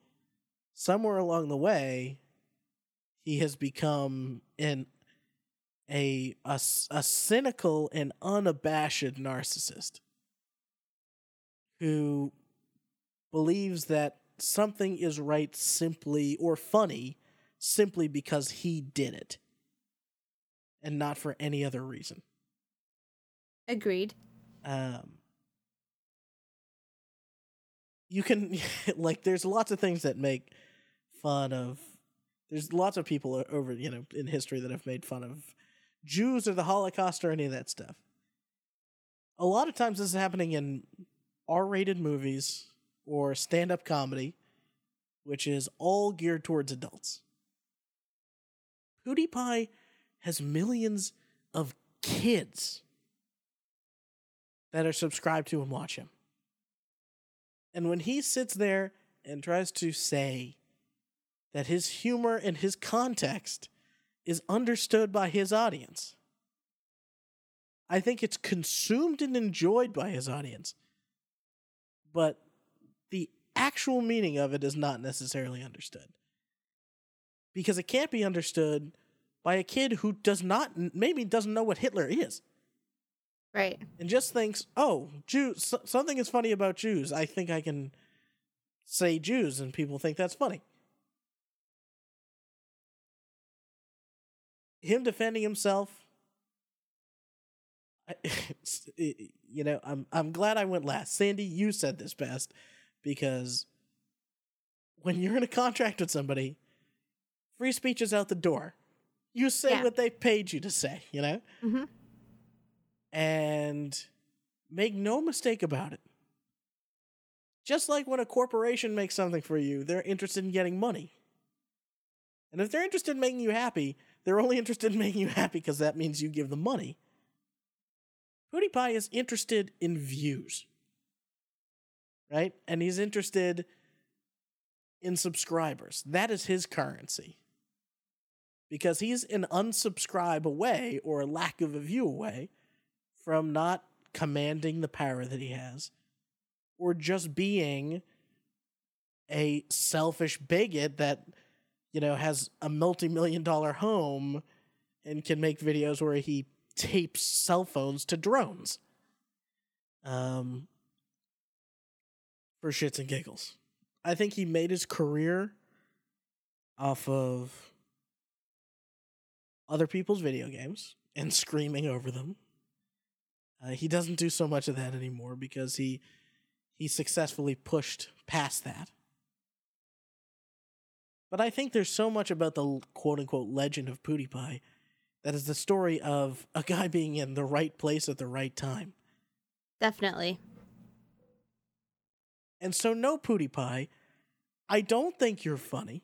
somewhere along the way, he has become an a, a, a cynical and unabashed narcissist who believes that something is right simply or funny simply because he did it and not for any other reason. Agreed. Um, you can [LAUGHS] like there's lots of things that make fun of there's lots of people over you know in history that have made fun of Jews or the Holocaust or any of that stuff. A lot of times this is happening in R-rated movies or stand-up comedy, which is all geared towards adults. PewDiePie has millions of kids that are subscribed to and watch him. And when he sits there and tries to say that his humor and his context is understood by his audience, I think it's consumed and enjoyed by his audience. But the actual meaning of it is not necessarily understood. Because it can't be understood by a kid who does not, maybe doesn't know what Hitler is. Right. And just thinks, oh, Jews, something is funny about Jews. I think I can say Jews, and people think that's funny. Him defending himself, [LAUGHS] you know, I'm I'm glad I went last. Sandy, you said this best because when you're in a contract with somebody, free speech is out the door. You say Yeah. what they paid you to say, you know? hmm And make no mistake about it. Just like when a corporation makes something for you, they're interested in getting money. And if they're interested in making you happy, they're only [LAUGHS] interested in making you happy because that means you give them money. PewDiePie is interested in views. Right? And he's interested in subscribers. That is his currency. Because he's an unsubscribe away or a lack of a view away from not commanding the power that he has or just being a selfish bigot that you know has a multi-million dollar home and can make videos where he tapes cell phones to drones um for shits and giggles. I think he made his career off of other people's video games and screaming over them uh, he doesn't do so much of that anymore because he he successfully pushed past that. But I think there's so much about the quote unquote legend of PewDiePie that is the story of a guy being in the right place at the right time. Definitely. And so, no, PewDiePie, I don't think you're funny.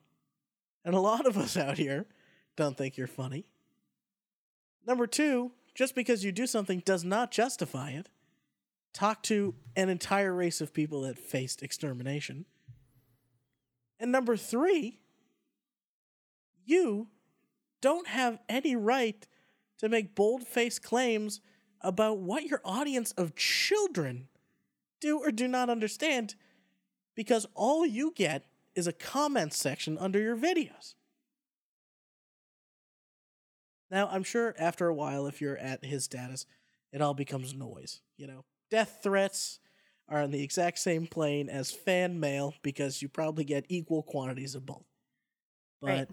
And a lot of us out here don't think you're funny. Number two, just because you do something does not justify it. Talk to an entire race of people that faced extermination. And number three, you don't have any right to make bold faced claims about what your audience of children do or do not understand because all you get is a comment section under your videos. Now, I'm sure after a while, if you're at his status, it all becomes noise. You know, death threats are on the exact same plane as fan mail because you probably get equal quantities of both. But Right.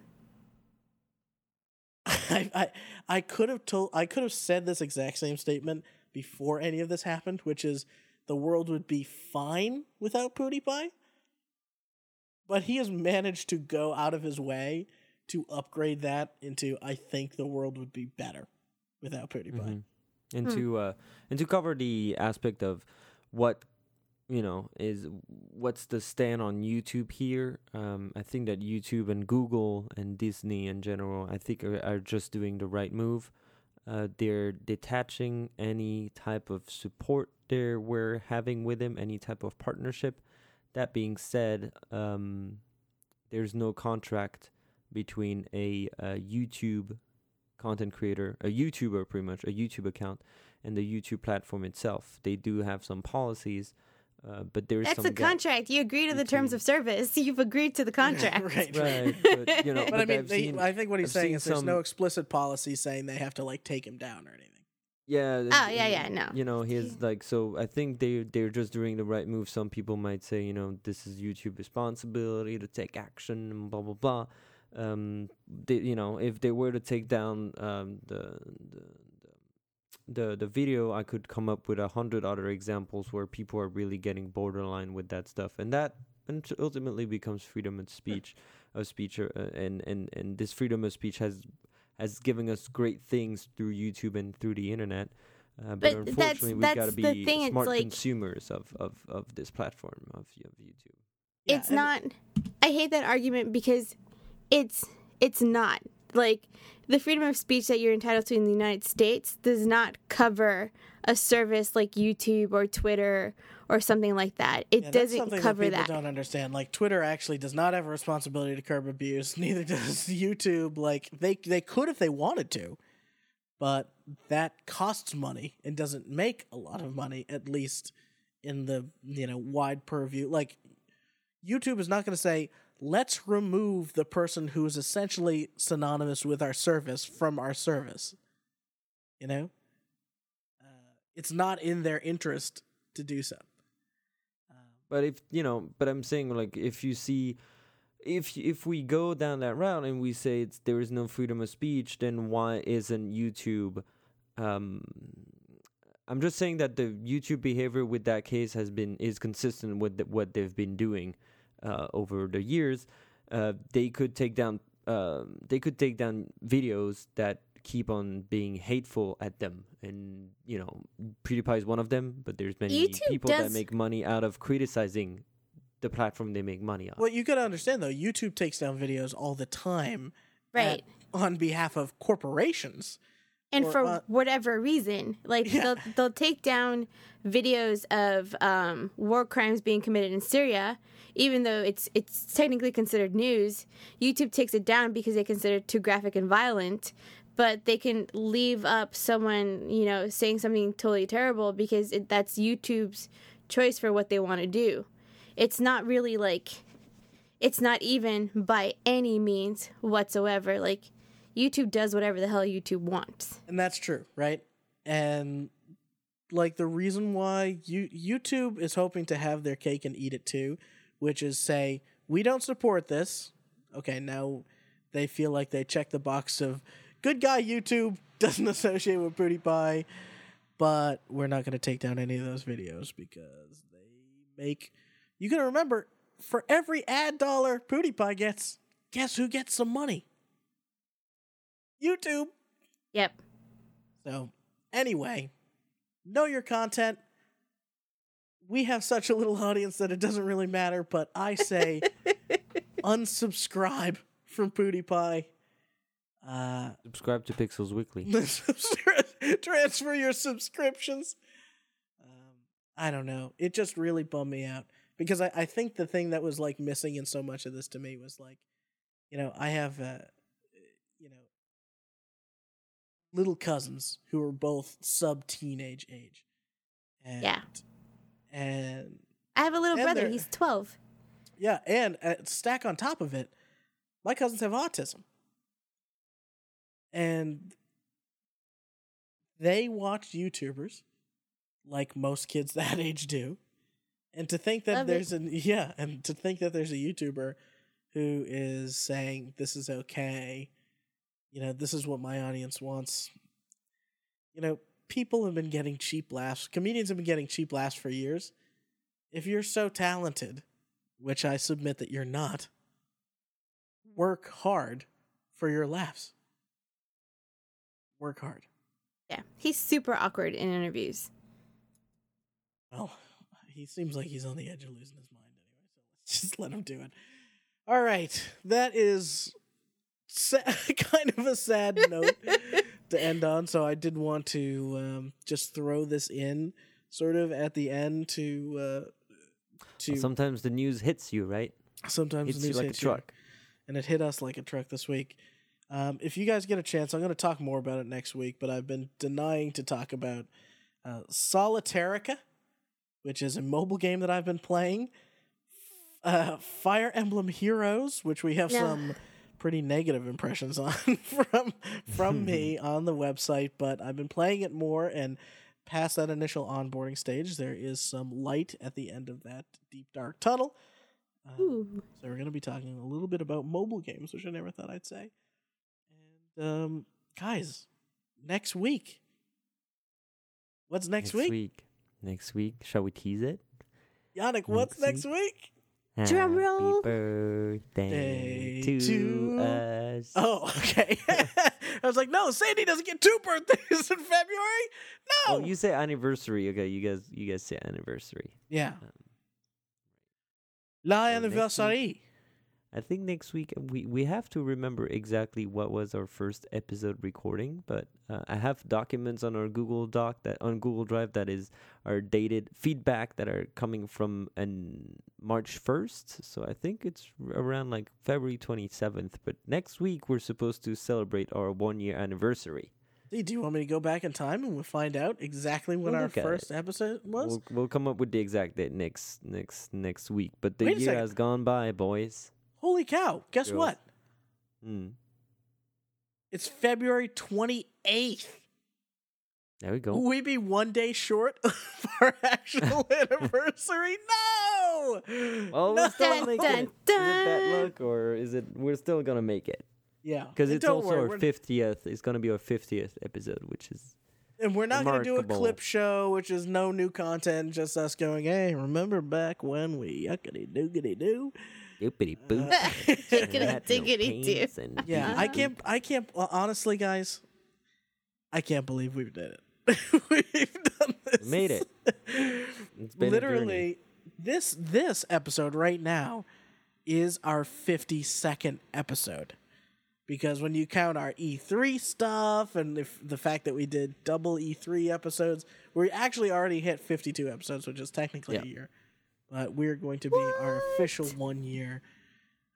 [LAUGHS] I, I I could have told I could have said this exact same statement before any of this happened, which is the world would be fine without PewDiePie. But he has managed to go out of his way to upgrade that into I think the world would be better without PewDiePie. Mhm. And Hmm. to uh, and to cover the aspect of what you know is what's the stand on YouTube here. Um, I think that YouTube and Google and Disney in general, I think are, are just doing the right move. Uh, they're detaching any type of support they we're having with them, any type of partnership. That being said, um, there's no contract between a, a YouTube content creator, a YouTuber, pretty much a YouTube account, and the YouTube platform itself. They do have some policies, uh, but there's That's some a contract. You agree to the terms of service. [LAUGHS] You've agreed to the contract. right. right? But [LAUGHS] you know, But, I mean, I've they, seen- I think what he's I've saying seen is there's no explicit policy saying they have to like take him down or anything. Yeah. Oh, yeah, yeah, no. You know, he's like so. I think they they're just doing the right move. Some people might say, you know, this is YouTube responsibility to take action and blah blah blah. Um, they, you know, if they were to take down um the the the the, the video, I could come up with a hundred other examples where people are really getting borderline with that stuff, and that and ultimately becomes freedom of speech, of speech, uh, and and and this freedom of speech has has given us great things through YouTube and through the internet. Uh, but, But that's- unfortunately, we've got to be thing, smart like- consumers of, of, of this platform of, of YouTube. Yeah, it's not i hate that argument because it's it's not like the freedom of speech that you're entitled to in the united states does not cover a service like youtube or twitter or something like that it Yeah, doesn't cover that that, people don't understand. Like Twitter actually does not have a responsibility to curb abuse. [LAUGHS] Neither does YouTube. Like they they could if they wanted to, but that costs money and doesn't make a lot of money. At least in the you know wide purview. Like YouTube is not going to say let's remove the person who is essentially synonymous with our service from our service. You know, uh, it's not in their interest to do so. Um, But if you know, but I'm saying like if you see, if if we go down that route and we say there is no freedom of speech, then why isn't YouTube? Um, I'm just saying that the YouTube behavior with that case has been is consistent with the, what they've been doing uh, over the years. Uh, they could take down um they could take down videos that keep on being hateful at them and you know PewDiePie is one of them but there's many YouTube people that make money out of criticizing the platform they make money on Well, you got to understand though, YouTube takes down videos all the time, right at- on behalf of corporations. And or, for uh, whatever reason like Yeah. they'll, they'll take down videos of um, war crimes being committed in syria even though it's it's technically considered news. Youtube takes it down because they consider it too graphic and violent but they can leave up someone you know saying something totally terrible because it, that's youtube's choice for what they want to do. It's not really like it's not even by any means whatsoever. Like YouTube does whatever the hell YouTube wants. And that's true, right? And like the reason why you YouTube is hoping to have their cake and eat it too, which is say, we don't support this. Okay, now they feel like they check the box of good guy YouTube [LAUGHS] doesn't associate with PewDiePie, but we're not going to take down any of those videos because they make. You got to remember, for every ad dollar PewDiePie gets, guess who gets some money? YouTube. Yep. So, anyway, know your content. We have such a little audience that it doesn't really matter, but I say [LAUGHS] unsubscribe from PewDiePie. Uh, subscribe to Pixels Weekly [LAUGHS] transfer your subscriptions. Um, I don't know. It just really bummed me out because I, I think the thing that was like missing in so much of this to me was like, you know, I have, uh, you know, little cousins who are both sub teenage age. And, Yeah. And I have a little brother. He's 12. yeah, and uh, stack on top of it, my cousins have autism. And they watch YouTubers like most kids [LAUGHS] that age do. And to think that Love it. there's an yeah, and to think that there's a YouTuber who is saying this is okay, you know, this is what my audience wants. You know, people have been getting cheap laughs. Comedians have been getting cheap laughs for years. If you're so talented, which I submit that you're not, hmm. work hard for your laughs. Work hard. Yeah, he's super awkward in interviews. Well, he seems like he's on the edge of losing his mind anyway, so let's [LAUGHS] just let him do it. All right, that is sa- [LAUGHS] kind of a sad note to end on. So I did want to um, just throw this in, sort of at the end to uh, to Sometimes the news hits you, right? sometimes Hits the you news like a hits you, truck. and it hit us like a truck this week. Um, if you guys get a chance, I'm going to talk more about it next week, but I've been denying to talk about uh, Solitairica, which is a mobile game that I've been playing. Uh, Fire Emblem Heroes, which we have Yeah. some pretty negative impressions on [LAUGHS] from from me [LAUGHS] on the website, but I've been playing it more and past that initial onboarding stage, there is some light at the end of that deep dark tunnel. Um, so we're going to be talking a little bit about mobile games, which I never thought I'd say. And um, guys, next week. What's next, week? Next week. Shall we tease it? Yannick, what's Next next week? Drum Happy birthday to, to- us. Oh, okay. [LAUGHS] I was like, no, Sandy doesn't get two birthdays in February. No. Oh, you say anniversary. Okay, you guys, you guys say anniversary. yeah. Um, La anniversary. I think next week uh, we we have to remember exactly what was our first episode recording, but uh, I have documents on our Google Doc that on Google Drive that is our dated feedback that are coming from an March first. So I think it's around like February twenty seventh. But next week we're supposed to celebrate our one year anniversary. Do you want me to go back in time and we'll find out exactly when We'll our first episode was? We'll we'll come up with the exact date next next next week. But the Wait year has gone by, boys. Holy cow. Guess Girls. what? Mm, It's February 28th. there we go. Will we be one day short [LAUGHS] of our actual [LAUGHS] anniversary? No! Well, no! we're still Dun, making dun, it. Is it bad dun. luck or is it? We're still gonna make it Yeah. because it's also worry, our fiftieth. It's gonna be our fiftieth episode, which is And we're not going to do a clip show, which is no new content, just us going, hey, remember back when we yuckity doogity doo? Doopity boop. Diggity diggity do. Yeah, I can't, I can't, well, honestly, guys, I can't believe we did it. [LAUGHS] We've done this. made it. It's been a literally this this episode right now is our 52nd episode because when you count our E3 stuff and if the fact that we did double E3 episodes, we actually already hit 52 episodes, which is technically a year. But we're going to be our official one year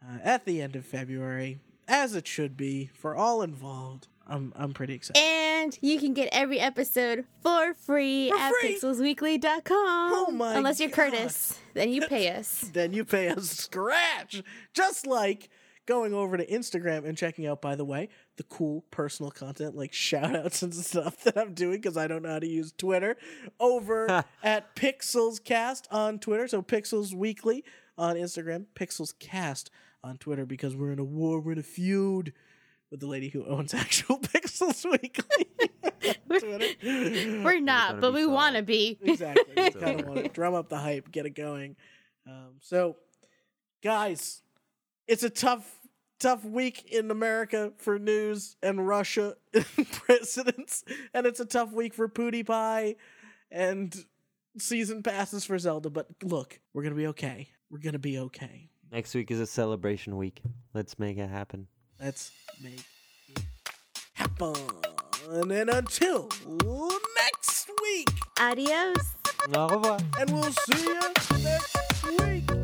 uh, at the end of February, as it should be for all involved. I'm I'm pretty excited. And you can get every episode for free For at free? pixelsweekly.com. Oh my Unless you're God. Curtis, then you pay [LAUGHS] us. then you pay us scratch. Just like going over to Instagram and checking out, by the way, the cool personal content like [LAUGHS] shout outs and stuff that I'm doing because I don't know how to use Twitter over [LAUGHS] at Pixels Cast on Twitter. So Pixels Weekly on Instagram, Pixels Cast on Twitter because we're in a war, we're in a feud with the lady who owns [LAUGHS] actual Pixels Weekly. We're not, but we want to be. Exactly. You kind of want to drum up the hype, get it going. Um, so, guys, it's a tough, tough week in America for news and Russia [LAUGHS] and presidents, and it's a tough week for PewDiePie and season passes for Zelda. But look, we're gonna be okay. We're gonna be okay. Next week is a celebration week. Let's make it happen. Let's make it happen. And until next week, Adios. Au revoir. and we'll see you next week.